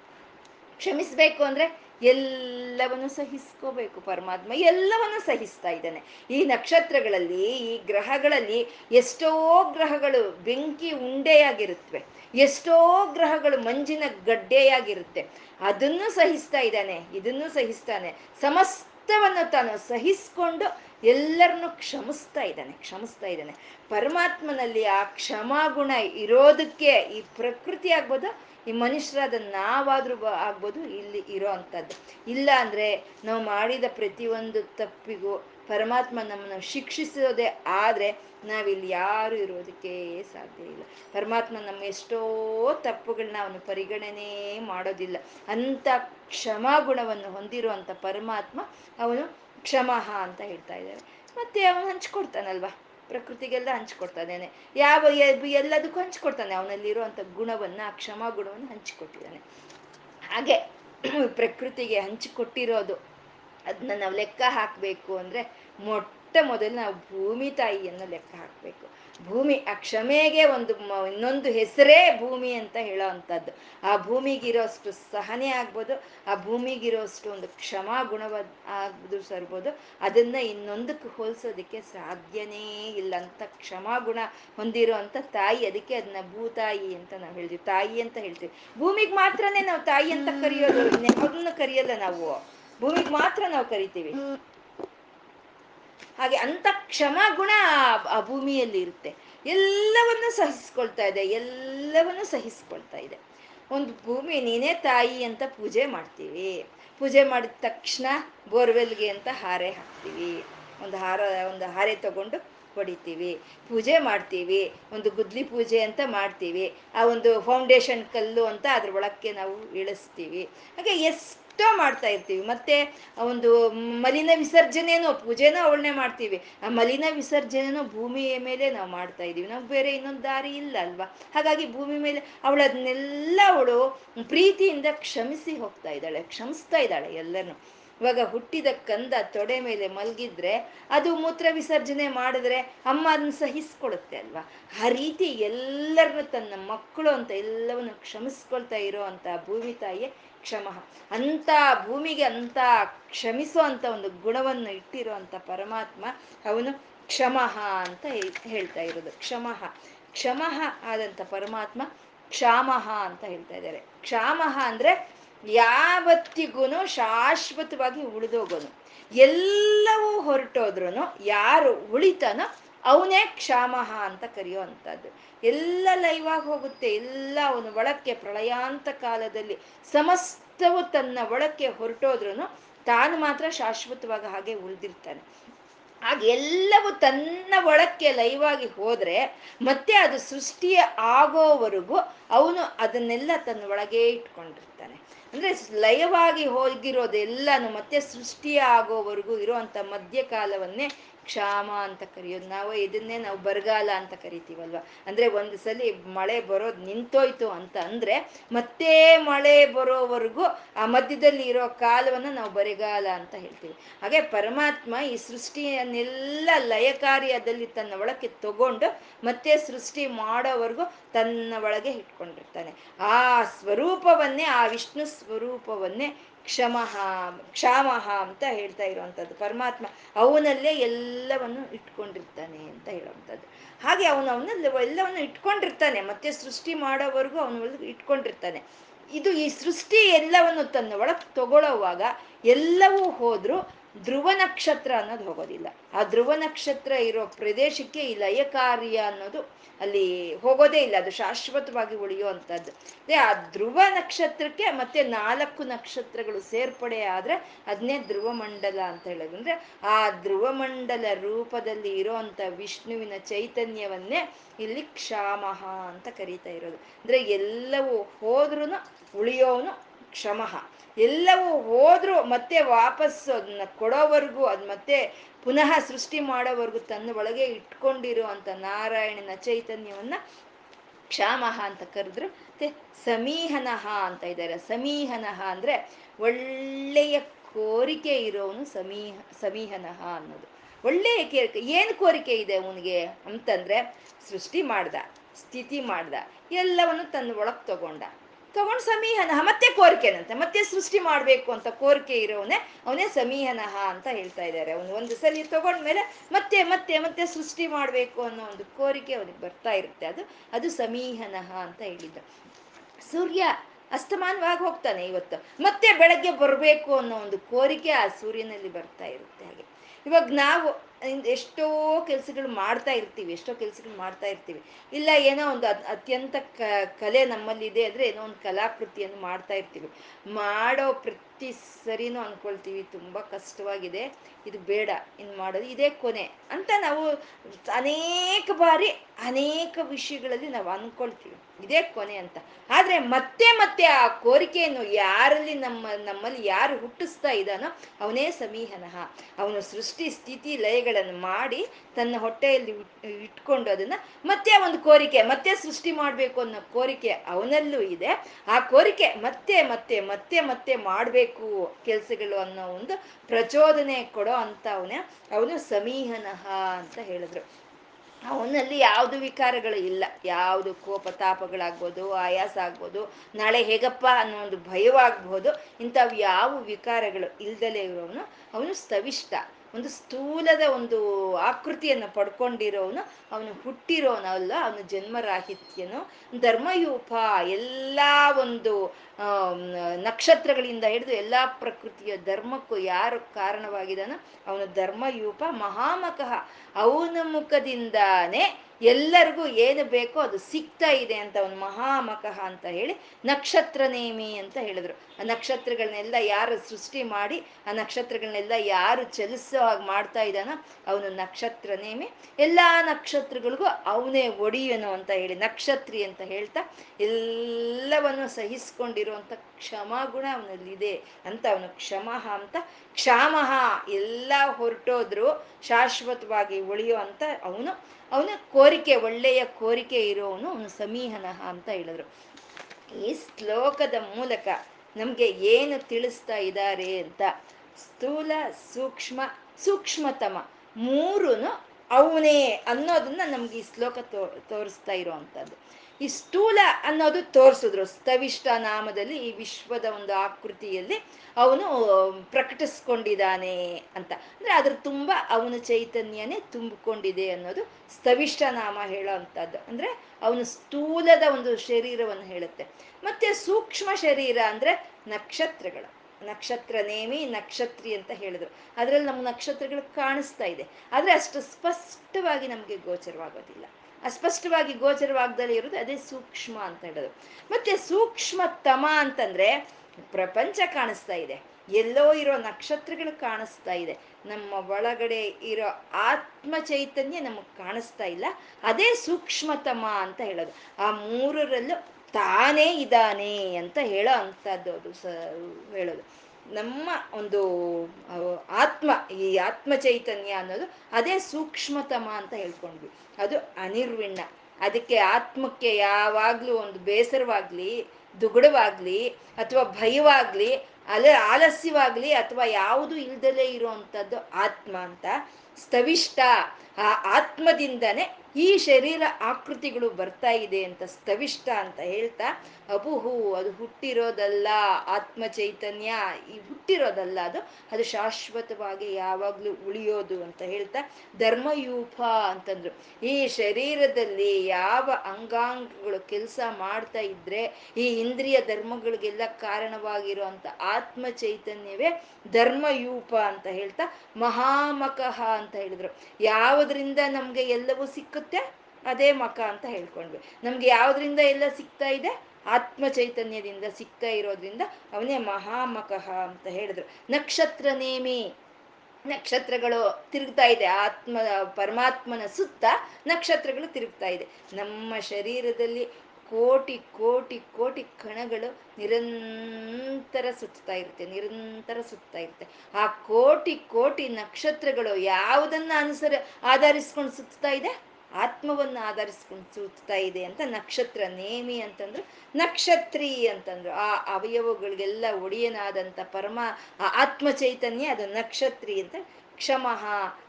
ಕ್ಷಮಿಸ್ಬೇಕು ಅಂದ್ರೆ ಎಲ್ಲವನ್ನು ಸಹಿಸ್ಕೋಬೇಕು ಪರಮಾತ್ಮ, ಎಲ್ಲವನ್ನು ಸಹಿಸ್ತಾ ಇದ್ದಾನೆ. ಈ ನಕ್ಷತ್ರಗಳಲ್ಲಿ, ಈ ಗ್ರಹಗಳಲ್ಲಿ ಎಷ್ಟೋ ಗ್ರಹಗಳು ಬೆಂಕಿ ಉಂಡೆಯಾಗಿರುತ್ತವೆ ಎಷ್ಟೋ ಗ್ರಹಗಳು ಮಂಜಿನ ಗಡ್ಡೆಯಾಗಿರುತ್ತೆ. ಅದನ್ನು ಸಹಿಸ್ತಾ ಇದ್ದಾನೆ, ಇದನ್ನು ಸಹಿಸ್ತಾನೆ. ಸಮಸ್ತವನ್ನು ತಾನು ಸಹಿಸ್ಕೊಂಡು ಎಲ್ಲರನ್ನು ಕ್ಷಮಿಸ್ತಾ ಇದ್ದಾನೆ ಕ್ಷಮಿಸ್ತಾ ಇದ್ದಾನೆ. ಪರಮಾತ್ಮನಲ್ಲಿ ಆ ಕ್ಷಮಾಗುಣ ಇರೋದಕ್ಕೆ ಈ ಪ್ರಕೃತಿ ಆಗ್ಬೋದು? ಈ ಮನುಷ್ಯರಾದ ನಾವಾದ್ರೂ ಆಗ್ಬೋದು, ಇಲ್ಲಿ ಇರೋ ಅಂಥದ್ದು. ಇಲ್ಲ ಅಂದ್ರೆ ನಾವು ಮಾಡಿದ ಪ್ರತಿಯೊಂದು ತಪ್ಪಿಗೂ ಪರಮಾತ್ಮ ನಮ್ಮನ್ನು ಶಿಕ್ಷಿಸೋದೇ ಆದ್ರೆ ನಾವಿಲ್ಲಿ ಯಾರು ಇರೋದಕ್ಕೆ ಸಾಧ್ಯ ಇಲ್ಲ. ಪರಮಾತ್ಮ ನಮ್ಮ ಎಷ್ಟೋ ತಪ್ಪುಗಳನ್ನ ಅವನು ಪರಿಗಣನೆ ಮಾಡೋದಿಲ್ಲ. ಅಂತ ಕ್ಷಮಾಗುಣವನ್ನು ಹೊಂದಿರುವಂತ ಪರಮಾತ್ಮ ಅವನು ಕ್ಷಮಃ ಅಂತ ಹೇಳ್ತಾ ಇದ್ದಾರೆ ಮತ್ತೆ ಅವನು ಹಂಚ್ಕೊಡ್ತಾನಲ್ವಾ? ಪ್ರಕೃತಿಗೆಲ್ಲ ಹಂಚ್ಕೊಡ್ತಾನೇನೆ ಯಾವ ಎಲ್ಲದಕ್ಕೂ ಹಂಚ್ಕೊಡ್ತಾನೆ. ಅವನಲ್ಲಿರುವಂಥ ಗುಣವನ್ನ ಆ ಕ್ಷಮಾ ಗುಣವನ್ನು ಹಂಚಿಕೊಟ್ಟಿದ್ದಾನೆ. ಹಾಗೆ *clears throat* ಪ್ರಕೃತಿಗೆ ಹಂಚಿಕೊಟ್ಟಿರೋದು. ಅದನ್ನ ನಾವು ಲೆಕ್ಕ ಹಾಕಬೇಕು ಅಂದ್ರೆ ಮೊಟ್ಟ ಮೊದಲು ನಾವು ಭೂಮಿ ತಾಯಿಯನ್ನು ಲೆಕ್ಕ ಹಾಕಬೇಕು. ಭೂಮಿ, ಆ ಕ್ಷಮೆಗೆ ಒಂದು ಇನ್ನೊಂದು ಹೆಸರೇ ಭೂಮಿ ಅಂತ ಹೇಳೋ ಅಂಥದ್ದು ಆ ಭೂಮಿಗಿರೋಷ್ಟು ಸಹನೆ ಆಗ್ಬೋದು, ಆ ಭೂಮಿಗಿರೋಷ್ಟು ಒಂದು ಕ್ಷಮಾ ಗುಣವ ಆಗ್ಬೋದು ಸರ್ಬೋದು, ಅದನ್ನ ಇನ್ನೊಂದಕ್ಕೆ ಹೋಲಿಸೋದಕ್ಕೆ ಸಾಧ್ಯನೇ ಇಲ್ಲ ಅಂತ ಕ್ಷಮಾ ಗುಣ ಹೊಂದಿರೋ ಅಂತ ತಾಯಿ, ಅದಕ್ಕೆ ಅದನ್ನ ಭೂತಾಯಿ ಅಂತ ನಾವು ಹೇಳ್ತೀವಿ. ತಾಯಿ ಅಂತ ಹೇಳ್ತೀವಿ. ಭೂಮಿಗೆ ಮಾತ್ರನೇ ನಾವು ತಾಯಿ ಅಂತ ಕರೆಯೋದು ಅದನ್ನ ಕರೆಯಲ್ಲ ನಾವು. ಭೂಮಿಗೆ ಮಾತ್ರ ನಾವು ಕರಿತೀವಿ. ಹಾಗೆ ಅಂತ ಕ್ಷಮ ಗುಣ ಆ ಭೂಮಿಯಲ್ಲಿ ಇರುತ್ತೆ. ಎಲ್ಲವನ್ನು ಸಹಿಸ್ಕೊಳ್ತಾ ಇದೆ, ಎಲ್ಲವನ್ನು ಸಹಿಸ್ಕೊಳ್ತಾ ಇದೆ. ಒಂದು ಭೂಮಿ, ನೀನೇ ತಾಯಿ ಅಂತ ಪೂಜೆ ಮಾಡ್ತೀವಿ. ಪೂಜೆ ಮಾಡಿದ ತಕ್ಷಣ ಬೋರ್ವೆಲ್ಗೆ ಅಂತ ಹಾರೆ ಹಾಕ್ತೀವಿ. ಒಂದು ಹಾರ, ಒಂದು ಹಾರೆ ತಗೊಂಡು ಹೊಡಿತೀವಿ. ಪೂಜೆ ಮಾಡ್ತೀವಿ, ಒಂದು ಗುದ್ಲಿ ಪೂಜೆ ಅಂತ ಮಾಡ್ತೀವಿ. ಆ ಒಂದು ಫೌಂಡೇಶನ್ ಕಲ್ಲು ಅಂತ ಅದ್ರ ಒಳಕ್ಕೆ ನಾವು ಇಳಿಸ್ತೀವಿ. ಹಾಗೆ ಎಷ್ಟೋ ಮಾಡ್ತಾ ಇರ್ತೀವಿ. ಮತ್ತೆ ಒಂದು ಮಲಿನ ವಿಸರ್ಜನೆನೋ ಪೂಜೆನೋ ಅವಳನ್ನೇ ಮಾಡ್ತೀವಿ. ಆ, ಮಲಿನ ವಿಸರ್ಜನೆನೋ ಭೂಮಿಯ ಮೇಲೆ ನಾವು ಮಾಡ್ತಾ ಇದೀವಿ ನಾವು ಬೇರೆ ಇನ್ನೊಂದು ದಾರಿ ಇಲ್ಲ ಅಲ್ವಾ? ಹಾಗಾಗಿ ಭೂಮಿ ಮೇಲೆ ಅವಳು ಅದನ್ನೆಲ್ಲ ಅವಳು ಪ್ರೀತಿಯಿಂದ ಕ್ಷಮಿಸಿ ಹೋಗ್ತಾ ಇದ್ದಾಳೆ, ಕ್ಷಮಿಸ್ತಾ ಇದ್ದಾಳೆ ಎಲ್ಲರನ್ನು. ಇವಾಗ ಹುಟ್ಟಿದ ಕಂದ ತೊಡೆ ಮೇಲೆ ಮಲಗಿದ್ರೆ ಅದು ಮೂತ್ರ ವಿಸರ್ಜನೆ ಮಾಡಿದ್ರೆ ಅಮ್ಮ ಅದನ್ನ ಸಹಿಸ್ಕೊಳುತ್ತೆ ಅಲ್ವಾ? ಆ ರೀತಿ ಎಲ್ಲರನ್ನು ತನ್ನ ಮಕ್ಕಳು ಅಂತ ಎಲ್ಲವನ್ನು ಕ್ಷಮಿಸ್ಕೊಳ್ತಾ ಇರೋ ಭೂಮಿ ತಾಯಿಯೇ ಕ್ಷಮಃ. ಅಂತ ಭೂಮಿಗೆ ಅಂತ ಕ್ಷಮಿಸೋ ಅಂತ ಒಂದು ಗುಣವನ್ನು ಇಟ್ಟಿರುವಂತ ಪರಮಾತ್ಮ ಅವನು ಕ್ಷಮಃ ಅಂತ ಹೇಳ್ತಾ ಇರೋದು. ಕ್ಷಮಃ. ಕ್ಷಮಃ ಆದಂತ ಪರಮಾತ್ಮ ಕ್ಷಾಮಹ ಅಂತ ಹೇಳ್ತಾ ಇದ್ದಾರೆ. ಕ್ಷಾಮಹ ಅಂದ್ರೆ ಯಾವತ್ತಿಗೂ ಶಾಶ್ವತವಾಗಿ ಉಳಿದೋಗೋನು ಎಲ್ಲವೂ ಹೊರಟೋದ್ರು ಯಾರು ಉಳಿತಾನೋ ಅವನೇ ಕ್ಷಾಮಹ ಅಂತ ಕರೆಯೋ ಅಂಥದ್ದು ಎಲ್ಲ ಲೈವಾಗಿ ಹೋಗುತ್ತೆ, ಎಲ್ಲ ಅವನು ಒಳಕ್ಕೆ ಪ್ರಳಯಾಂತ ಕಾಲದಲ್ಲಿ ಸಮಸ್ತವು ತನ್ನ ಒಳಕ್ಕೆ ಹೊರಟೋದ್ರೂ ತಾನು ಮಾತ್ರ ಶಾಶ್ವತವಾಗಿ ಹಾಗೆ ಉಳಿದಿರ್ತಾನೆ. ಹಾಗೆ ಎಲ್ಲವೂ ತನ್ನ ಒಳಕ್ಕೆ ಲೈವಾಗಿ ಹೋದ್ರೆ ಮತ್ತೆ ಅದು ಸೃಷ್ಟಿಯ ಆಗೋವರೆಗೂ ಅವನು ಅದನ್ನೆಲ್ಲ ತನ್ನ ಒಳಗೆ ಇಟ್ಕೊಂಡಿರ್ತಾನೆ. ಅಂದ್ರೆ ಲಯವಾಗಿ ಹೋಗಿರೋದೆಲ್ಲಾನು ಮತ್ತೆ ಸೃಷ್ಟಿಯ ಆಗೋವರೆಗೂ ಇರುವಂತ ಮಧ್ಯಕಾಲವನ್ನೇ ಕ್ಷಾಮ ಅಂತ ಕರೆಯೋದು. ನಾವು ಇದನ್ನೇ ನಾವು ಬರಗಾಲ ಅಂತ ಕರಿತೀವಲ್ವ? ಅಂದ್ರೆ ಒಂದು ಸಲ ಮಳೆ ಬರೋದು ನಿಂತೋಯ್ತು ಅಂತ ಅಂದ್ರೆ ಮತ್ತೆ ಮಳೆ ಬರೋವರೆಗೂ ಆ ಮಧ್ಯದಲ್ಲಿ ಇರೋ ಕಾಲವನ್ನ ನಾವು ಬರಗಾಲ ಅಂತ ಹೇಳ್ತೀವಿ. ಹಾಗೆ ಪರಮಾತ್ಮ ಈ ಸೃಷ್ಟಿಯನ್ನೆಲ್ಲ ಲಯಕಾರ್ಯದಲ್ಲಿ ತನ್ನ ಒಳಕ್ಕೆ ತಗೊಂಡು ಮತ್ತೆ ಸೃಷ್ಟಿ ಮಾಡೋವರೆಗೂ ತನ್ನ ಒಳಗೆ ಇಟ್ಕೊಂಡಿರ್ತಾನೆ. ಆ ಸ್ವರೂಪವನ್ನೇ, ಆ ವಿಷ್ಣು ಸ್ವರೂಪವನ್ನೇ ಕ್ಷಮಃ ಕ್ಷಾಮಹ ಅಂತ ಹೇಳ್ತಾ ಇರುವಂಥದ್ದು. ಪರಮಾತ್ಮ ಅವನಲ್ಲೇ ಎಲ್ಲವನ್ನು ಇಟ್ಕೊಂಡಿರ್ತಾನೆ ಅಂತ ಹೇಳುವಂಥದ್ದು. ಹಾಗೆ ಅವನು ಅವನಲ್ಲಿ ಎಲ್ಲವನ್ನು ಇಟ್ಕೊಂಡಿರ್ತಾನೆ. ಮತ್ತೆ ಸೃಷ್ಟಿ ಮಾಡೋವರೆಗೂ ಅವನು ಇಟ್ಕೊಂಡಿರ್ತಾನೆ. ಇದು ಈ ಸೃಷ್ಟಿ ಎಲ್ಲವನ್ನು ತನ್ನ ಒಳಗೆ ತಗೊಳ್ಳೋವಾಗ ಎಲ್ಲವೂ ಹೋದ್ರು ಧ್ರುವ ನಕ್ಷತ್ರ ಅನ್ನೋದು ಹೋಗೋದಿಲ್ಲ. ಆ ಧ್ರುವ ನಕ್ಷತ್ರ ಇರೋ ಪ್ರದೇಶಕ್ಕೆ ಈ ಲಯ ಕಾರ್ಯ ಅನ್ನೋದು ಅಲ್ಲಿ ಹೋಗೋದೇ ಇಲ್ಲ. ಅದು ಶಾಶ್ವತವಾಗಿ ಉಳಿಯುವಂಥದ್ದು. ಅದೇ ಆ ಧ್ರುವ ನಕ್ಷತ್ರಕ್ಕೆ ಮತ್ತೆ ನಾಲ್ಕು ನಕ್ಷತ್ರಗಳು ಸೇರ್ಪಡೆ ಆದರೆ ಅದನ್ನೇ ಧ್ರುವ ಮಂಡಲ ಅಂತ ಹೇಳೋದು. ಅಂದ್ರೆ ಆ ಧ್ರುವ ಮಂಡಲ ರೂಪದಲ್ಲಿ ಇರೋವಂಥ ವಿಷ್ಣುವಿನ ಚೈತನ್ಯವನ್ನೇ ಇಲ್ಲಿ ಕ್ಷಾಮಹ ಅಂತ ಕರೀತಾ ಇರೋದು. ಅಂದ್ರೆ ಎಲ್ಲವೂ ಹೋದ್ರೂ ಉಳಿಯೋನು ಕ್ಷಮಃ. ಎಲ್ಲವೂ ಹೋದ್ರೂ ಮತ್ತೆ ವಾಪಸ್ಸು ಅದನ್ನ ಕೊಡೋವರೆಗೂ ಅದ್ ಮತ್ತೆ ಪುನಃ ಸೃಷ್ಟಿ ಮಾಡೋವರೆಗೂ ತನ್ನ ಒಳಗೆ ಇಟ್ಕೊಂಡಿರುವಂತ ನಾರಾಯಣನ ಚೈತನ್ಯವನ್ನ ಕ್ಷಾಮಃ ಅಂತ ಕರೆದ್ರು. ಮತ್ತೆ ಸಮೀಹನಹ ಅಂತ ಇದ್ದಾರೆ. ಸಮೀಹನಹ ಅಂದ್ರೆ ಒಳ್ಳೆಯ ಕೋರಿಕೆ ಇರೋನು ಸಮೀಹ ಸಮೀಹನಹ ಅನ್ನೋದು. ಒಳ್ಳೆಯ ಕೇರಿಕೆ, ಏನು ಕೋರಿಕೆ ಇದೆ ಅವನಿಗೆ ಅಂತಂದ್ರೆ ಸೃಷ್ಟಿ ಮಾಡ್ದ, ಸ್ಥಿತಿ ಮಾಡ್ದ, ಎಲ್ಲವನ್ನು ತನ್ನ ಒಳಗೆ ತಗೊಂಡ. ತಗೊಂಡು ಸಮೀಹನಹ, ಮತ್ತೆ ಕೋರಿಕೆನಂತೆ, ಮತ್ತೆ ಸೃಷ್ಟಿ ಮಾಡ್ಬೇಕು ಅಂತ ಕೋರಿಕೆ ಇರೋವನೇ ಅವನೇ ಸಮೀಹನಹ ಅಂತ ಹೇಳ್ತಾ ಇದ್ದಾರೆ. ಅವನು ಒಂದು ಸಲ ತಗೊಂಡ್ಮೇಲೆ ಮತ್ತೆ ಮತ್ತೆ ಮತ್ತೆ ಸೃಷ್ಟಿ ಮಾಡ್ಬೇಕು ಅನ್ನೋ ಒಂದು ಕೋರಿಕೆ ಅವನಿಗೆ ಬರ್ತಾ ಇರುತ್ತೆ. ಅದು ಅದು ಸಮೀಹನಹ ಅಂತ ಹೇಳಿದ್ದ. ಸೂರ್ಯ ಅಸ್ತಮಾನವಾಗಿ ಹೋಗ್ತಾನೆ ಇವತ್ತು. ಮತ್ತೆ ಬೆಳಗ್ಗೆ ಬರಬೇಕು ಅನ್ನೋ ಒಂದು ಕೋರಿಕೆ ಆ ಸೂರ್ಯನಲ್ಲಿ ಬರ್ತಾ ಇರುತ್ತೆ ಹಾಗೆ. ಇವಾಗ ನಾವು ಎಷ್ಟೋ ಕೆಲ್ಸಗಳು ಮಾಡ್ತಾ ಇರ್ತೀವಿ, ಎಷ್ಟೋ ಕೆಲ್ಸಗಳು ಮಾಡ್ತಾ ಇರ್ತೀವಿ. ಇಲ್ಲ ಏನೋ ಒಂದು ಅತ್ಯಂತ ಕಲೆ ನಮ್ಮಲ್ಲಿದೆ ಅಂದ್ರೆ ಏನೋ ಒಂದು ಕಲಾಕೃತಿಯನ್ನು ಮಾಡ್ತಾ ಇರ್ತೀವಿ. ಮಾಡೋ ಪ್ರತಿ ಸರಿನೂ ಅಂದ್ಕೊಳ್ತೀವಿ ತುಂಬಾ ಕಷ್ಟವಾಗಿದೆ. ಇದು ಬೇಡ ಇನ್ನು ಮಾಡೋದು ಇದೇ ಕೊನೆ ಅಂತ ನಾವು ಅನೇಕ ಬಾರಿ, ಅನೇಕ ವಿಷಯಗಳಲ್ಲಿ ನಾವು ಅಂದ್ಕೊಳ್ತೀವಿ ಇದೇ ಕೊನೆ ಅಂತ. ಆದ್ರೆ ಮತ್ತೆ ಮತ್ತೆ ಆ ಕೋರಿಕೆಯನ್ನು ಯಾರಲ್ಲಿ ನಮ್ಮ, ನಮ್ಮಲ್ಲಿ ಯಾರು ಹುಟ್ಟಿಸ್ತಾ ಇದ್ದಾನೋ ಅವನೇ ಸಮೀಹನಃ ಅವನು ಸೃಷ್ಟಿ ಸ್ಥಿತಿ ಲಯಗಳನ್ನು ಮಾಡಿ ತನ್ನ ಹೊಟ್ಟೆಯಲ್ಲಿ ಇಟ್ಕೊಂಡು ಅದನ್ನ ಮತ್ತೆ ಒಂದು ಕೋರಿಕೆ, ಮತ್ತೆ ಸೃಷ್ಟಿ ಮಾಡ್ಬೇಕು ಅನ್ನೋ ಕೋರಿಕೆ ಅವನಲ್ಲೂ ಇದೆ. ಆ ಕೋರಿಕೆ ಮತ್ತೆ ಮತ್ತೆ ಮತ್ತೆ ಮತ್ತೆ ಮಾಡ್ಬೇಕು ಕೆಲ್ಸಗಳು ಅನ್ನೋ ಒಂದು ಪ್ರಚೋದನೆ ಕೊಡೋ ಅಂತ ಅವನೇ ಅವನು ಸಮೀಹನಃ ಅಂತ ಹೇಳಿದ್ರು. ಅವನಲ್ಲಿ ಯಾವುದು ವಿಕಾರಗಳು ಇಲ್ಲ. ಯಾವುದು ಕೋಪ, ತಾಪಗಳಾಗ್ಬೋದು, ಆಯಾಸ ಆಗ್ಬೋದು, ನಾಳೆ ಹೇಗಪ್ಪ ಅನ್ನೋ ಒಂದು ಭಯವಾಗ್ಬೋದು, ಇಂಥವು ಯಾವ ವಿಕಾರಗಳು ಇಲ್ದಲೇ ಇರೋನು ಅವನು ಸ್ತವಿಷ್ಟ ಒಂದು ಸ್ಥೂಲದ ಒಂದು ಆಕೃತಿಯನ್ನು ಪಡ್ಕೊಂಡಿರೋನು, ಅವನು ಹುಟ್ಟಿರೋನಲ್ಲ ಅವನು ಜನ್ಮರಾಹಿತ್ಯನು. ಧರ್ಮಯೂಪ ಎಲ್ಲ ಒಂದು ನಕ್ಷತ್ರಗಳಿಂದ ಹಿಡಿದು ಎಲ್ಲ ಪ್ರಕೃತಿಯ ಧರ್ಮಕ್ಕೂ ಯಾರು ಕಾರಣವಾಗಿದಾನೋ ಅವನು ಧರ್ಮಯೂಪ ಮಹಾಮಕಃ. ಅವನ ಮುಖದಿಂದಾನೇ ಎಲ್ಲರಿಗೂ ಏನು ಬೇಕೋ ಅದು ಸಿಗ್ತಾ ಇದೆ ಅಂತ ಒಂದು ಮಹಾಮಕಃ ಅಂತ ಹೇಳಿ ನಕ್ಷತ್ರ ನೇಮಿ ಅಂತ ಹೇಳಿದ್ರು. ಆ ನಕ್ಷತ್ರಗಳನ್ನೆಲ್ಲ ಯಾರು ಸೃಷ್ಟಿ ಮಾಡಿ, ಆ ನಕ್ಷತ್ರಗಳನ್ನೆಲ್ಲ ಯಾರು ಚಲಿಸೋ ಹಾಗೆ ಮಾಡ್ತಾ ಇದ್ದಾನೋ ಅವನು ನಕ್ಷತ್ರ ನೇಮಿ. ಎಲ್ಲಾ ನಕ್ಷತ್ರಗಳಿಗೂ ಅವನೇ ಒಡಿಯನು ಅಂತ ಹೇಳಿ ನಕ್ಷತ್ರಿ ಅಂತ ಹೇಳ್ತಾ ಎಲ್ಲವನ್ನು ಸಹಿಸ್ಕೊಂಡಿರುವಂತ ಕ್ಷಮಾಗುಣ ಅವನಲ್ಲಿದೆ ಅಂತ ಅವನು ಕ್ಷಮಃ ಅಂತ ಕ್ಷಾಮಃ ಎಲ್ಲ ಹೊರಟೋದ್ರು ಶಾಶ್ವತವಾಗಿ ಉಳಿಯೋ ಅಂತ ಅವನು, ಅವನ ಕೋರಿಕೆ, ಒಳ್ಳೆಯ ಕೋರಿಕೆ ಇರೋವನು ಅವನು ಸಮೀಹನಃ ಅಂತ ಹೇಳಿದ್ರು. ಈ ಶ್ಲೋಕದ ಮೂಲಕ ನಮ್ಗೆ ಏನು ತಿಳಿಸ್ತಾ ಇದ್ದಾರೆ ಅಂತ? ಸ್ಥೂಲ ಸೂಕ್ಷ್ಮ, ಸೂಕ್ಷ್ಮತಮ ಮೂರೂ ಅವನೇ ಅನ್ನೋದನ್ನ ನಮ್ಗೆ ಈ ಶ್ಲೋಕ ತೋ, ತೋರಿಸ್ತಾ ಇರುವಂಥದ್ದು ಈ ಸ್ಥೂಲ ಅನ್ನೋದು ತೋರಿಸಿದ್ರು ಸ್ತವಿಷ್ಟ ನಾಮದಲ್ಲಿ ಈ ವಿಶ್ವದ ಒಂದು ಆಕೃತಿಯಲ್ಲಿ ಅವನು ಪ್ರಕಟಿಸ್ಕೊಂಡಿದ್ದಾನೆ ಅಂತ. ಅಂದ್ರೆ ಅದ್ರ ತುಂಬ ಅವನ ಚೈತನ್ಯನೇ ತುಂಬಿಕೊಂಡಿದೆ ಅನ್ನೋದು ಸ್ತವಿಷ್ಟ ನಾಮ ಹೇಳೋ ಅಂಥದ್ದು ಅಂದ್ರೆ ಅವನು ಸ್ಥೂಲದ ಒಂದು ಶರೀರವನ್ನು ಹೇಳುತ್ತೆ. ಮತ್ತೆ ಸೂಕ್ಷ್ಮ ಶರೀರ ಅಂದ್ರೆ ನಕ್ಷತ್ರಗಳು. ನಕ್ಷತ್ರ ನೇಮಿ, ನಕ್ಷತ್ರಿ ಅಂತ ಹೇಳಿದ್ರು. ಅದರಲ್ಲಿ ನಮ್ಮ ನಕ್ಷತ್ರಗಳು ಕಾಣಿಸ್ತಾ ಇದೆ. ಆದರೆ ಅಷ್ಟು ಸ್ಪಷ್ಟವಾಗಿ ನಮಗೆ ಗೋಚರವಾಗೋದಿಲ್ಲ. ಅಸ್ಪಷ್ಟವಾಗಿ ಗೋಚರವಾಗ್ದಲ್ಲಿ ಇರೋದು ಅದೇ ಸೂಕ್ಷ್ಮ ಅಂತ ಹೇಳೋದು. ಮತ್ತೆ ಸೂಕ್ಷ್ಮತಮ ಅಂತಂದ್ರೆ ಪ್ರಪಂಚ ಕಾಣಿಸ್ತಾ ಇದೆ, ಎಲ್ಲೋ ಇರೋ ನಕ್ಷತ್ರಗಳು ಕಾಣಿಸ್ತಾ ಇದೆ, ನಮ್ಮ ಒಳಗಡೆ ಇರೋ ಆತ್ಮ ಚೈತನ್ಯ ನಮಗ್ ಕಾಣಿಸ್ತಾ ಇಲ್ಲ, ಅದೇ ಸೂಕ್ಷ್ಮತಮ ಅಂತ ಹೇಳೋದು. ಆ ಮೂರರಲ್ಲೂ ತಾನೇ ಇದ್ದಾನೆ ಅಂತ ಹೇಳೋ ಅಂಥದ್ದು ಅದು ಸ ಹೇಳೋದು. ನಮ್ಮ ಒಂದು ಆತ್ಮ, ಈ ಆತ್ಮ ಚೈತನ್ಯ ಅನ್ನೋದು ಅದೇ ಸೂಕ್ಷ್ಮತಮ ಅಂತ ಹೇಳ್ಕೊಂಡ್ವಿ. ಅದು ಅನಿರ್ವಿಣ್ಣ. ಅದಕ್ಕೆ ಆತ್ಮಕ್ಕೆ ಯಾವಾಗ್ಲೂ ಒಂದು ಬೇಸರವಾಗ್ಲಿ, ದುಗುಡವಾಗ್ಲಿ, ಅಥವಾ ಭಯವಾಗ್ಲಿ ಅಲ ಆಲಸ್ಯವಾಗ್ಲಿ, ಅಥವಾ ಯಾವುದು ಇಲ್ದಲೇ ಇರುವಂಥದ್ದು ಆತ್ಮ ಅಂತ ಸ್ತವಿಷ್ಟ ಆ ಆತ್ಮದಿಂದನೇ ಈ ಶರೀರ ಆಕೃತಿಗಳು ಬರ್ತಾ ಇದೆ ಅಂತ ಸ್ತವಿಷ್ಟ ಅಂತ ಹೇಳ್ತಾ ಅಬುಹು ಅದು ಹುಟ್ಟಿರೋದಲ್ಲ ಆತ್ಮ ಚೈತನ್ಯ ಈ ಹುಟ್ಟಿರೋದಲ್ಲ ಅದು ಅದು ಶಾಶ್ವತವಾಗಿ ಯಾವಾಗ್ಲೂ ಉಳಿಯೋದು ಅಂತ ಹೇಳ್ತಾ ಧರ್ಮಯೂಪ ಅಂತಂದ್ರು. ಈ ಶರೀರದಲ್ಲಿ ಯಾವ ಅಂಗಾಂಗಗಳು ಕೆಲಸ ಮಾಡ್ತಾ ಇದ್ರೆ, ಈ ಇಂದ್ರಿಯ ಧರ್ಮಗಳಿಗೆಲ್ಲ ಕಾರಣವಾಗಿರುವಂತ ಆತ್ಮ ಚೈತನ್ಯವೇ ಧರ್ಮಯೂಪ ಅಂತ ಹೇಳ್ತಾ ಮಹಾಮಕಃ ಅಂತ ಹೇಳಿದ್ರು. ಯಾವುದರಿಂದ ನಮ್ಗೆ ಎಲ್ಲವೂ ಸಿಕ್ಕುತ್ತೆ? ಅದೇ ಮಕ ಅಂತ ಹೇಳ್ಕೊಂಡ್ವಿ. ನಮ್ಗೆ ಯಾವ್ದ್ರಿಂದ ಎಲ್ಲ ಸಿಗ್ತಾ ಇದೆ? ಆತ್ಮ ಚೈತನ್ಯದಿಂದ ಸಿಕ್ಕ ಇರೋದ್ರಿಂದ ಅವನೇ ಮಹಾಮಕಃ ಅಂತ ಹೇಳಿದ್ರು. ನಕ್ಷತ್ರ ನೇಮಿ. ನಕ್ಷತ್ರಗಳು ತಿರುಗ್ತಾ ಇದೆ. ಆತ್ಮ, ಪರಮಾತ್ಮನ ಸುತ್ತ ನಕ್ಷತ್ರಗಳು ತಿರುಗ್ತಾ ಇದೆ. ನಮ್ಮ ಶರೀರದಲ್ಲಿ ಕೋಟಿ ಕೋಟಿ ಕೋಟಿ ಕಣಗಳು ನಿರಂತರ ಸುತ್ತಾ ಇರುತ್ತೆ, ನಿರಂತರ ಸುತ್ತಾ ಇರುತ್ತೆ. ಆ ಕೋಟಿ ಕೋಟಿ ನಕ್ಷತ್ರಗಳು ಯಾವುದನ್ನ ಅನುಸರ, ಆಧರಿಸ್ಕೊಂಡು ಸುತ್ತಾ ಇದೆ? ಆತ್ಮವನ್ನ ಆಧರಿಸ್ಕೊಂಡು ಸುತ್ತಾ ಇದೆ ಅಂತ ನಕ್ಷತ್ರ ನೇಮಿ ಅಂತಂದ್ರು, ನಕ್ಷತ್ರಿ ಅಂತಂದ್ರು. ಆ ಅವಯವಗಳಿಗೆಲ್ಲ ಒಡೆಯನಾದಂತ ಪರಮ, ಆ ಆತ್ಮ ಚೈತನ್ಯ ಅದು ನಕ್ಷತ್ರಿ ಅಂತ ಕ್ಷಮಃ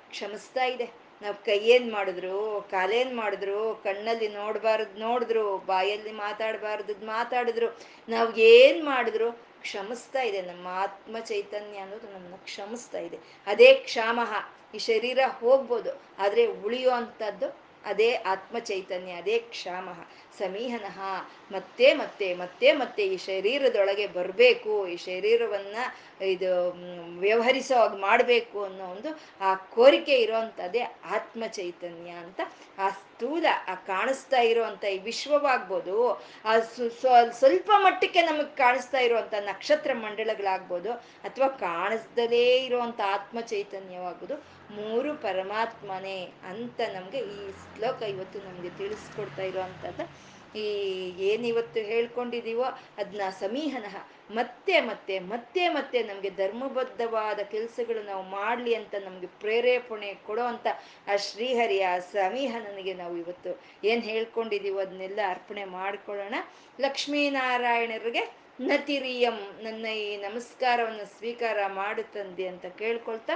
ಕ್ಷಮಿಸ್ತಾ ಇದೆ. ನಾವು ಕೈಯೇನ್ ಮಾಡಿದ್ರು ಕಾಲೇನ್ ಮಾಡಿದ್ರು, ಕಣ್ಣಲ್ಲಿ ನೋಡಬಾರ್ದು, ನೋಡಿದ್ರು, ಬಾಯಲ್ಲಿ ಮಾತಾಡಬಾರ್ದು ಮಾತಾಡಿದ್ರು, ನಾವು ಏನ್ ಮಾಡಿದ್ರು ಕ್ಷಮಿಸ್ತಾ ಇದೆ. ನಮ್ಮ ಆತ್ಮ ಚೈತನ್ಯ ಅನ್ನೋದು ನಮ್ಮನ್ನ ಕ್ಷಮಿಸ್ತಾ ಇದೆ. ಅದೇ ಕ್ಷಾಮಃ ಈ ಶರೀರ ಹೋಗ್ಬೋದು, ಆದ್ರೆ ಉಳಿಯೋ ಅಂಥದ್ದು ಅದೇ ಆತ್ಮ ಚೈತನ್ಯ ಅದೇ ಕ್ಷಾಮ. ಸಮೀಹನಃ, ಮತ್ತೆ ಮತ್ತೆ ಮತ್ತೆ ಮತ್ತೆ ಈ ಶರೀರದೊಳಗೆ ಬರಬೇಕು, ಈ ಶರೀರವನ್ನ ಇದು ವ್ಯವಹರಿಸೋ ಮಾಡಬೇಕು ಅನ್ನೋ ಒಂದು ಆ ಕೋರಿಕೆ ಇರೋವಂಥದ್ದೇ ಆತ್ಮ ಚೈತನ್ಯ ಅಂತ ಆ ಸ್ಥೂಲ, ಆ ಕಾಣಿಸ್ತಾ ಇರೋವಂಥ ಈ ವಿಶ್ವವಾಗ್ಬೋದು, ಆ ಸ್ವಲ್ಪ ಮಟ್ಟಕ್ಕೆ ನಮಗೆ ಕಾಣಿಸ್ತಾ ಇರುವಂತ ನಕ್ಷತ್ರ ಮಂಡಳಗಳಾಗ್ಬೋದು ಅಥವಾ ಕಾಣಿಸ್ದಲೇ ಇರುವಂತ ಆತ್ಮ ಚೈತನ್ಯವಾಗ್ಬೋದು ಮೂರು ಪರಮಾತ್ಮನೇ ಅಂತ ನಮಗೆ ಈ ಶ್ಲೋಕ ಇವತ್ತು ನಮಗೆ ತಿಳಿಸ್ಕೊಡ್ತಾ ಇರುವಂಥದ್ದು. ಈ ಏನಿವತ್ತು ಹೇಳ್ಕೊಂಡಿದೀವೋ ಅದನ್ನ ಸಮೀಹನಃ, ಮತ್ತೆ ಮತ್ತೆ ಮತ್ತೆ ಮತ್ತೆ ನಮಗೆ ಧರ್ಮಬದ್ಧವಾದ ಕೆಲಸಗಳು ನಾವು ಮಾಡಲಿ ಅಂತ ನಮಗೆ ಪ್ರೇರೇಪಣೆ ಕೊಡೋ ಅಂತ ಆ ಶ್ರೀಹರಿಯ ಸಮೀಹನನಿಗೆ ನಾವು ಇವತ್ತು ಏನು ಹೇಳ್ಕೊಂಡಿದೀವೋ ಅದನ್ನೆಲ್ಲ ಅರ್ಪಣೆ ಮಾಡ್ಕೊಳ್ಳೋಣ. ಲಕ್ಷ್ಮೀನಾರಾಯಣರಿಗೆ ನತಿರಿಯಂ ನನ್ನ ಈ ನಮಸ್ಕಾರವನ್ನು ಸ್ವೀಕಾರ ಮಾಡುತ್ತಂದೆ ಅಂತ ಕೇಳ್ಕೊಳ್ತಾ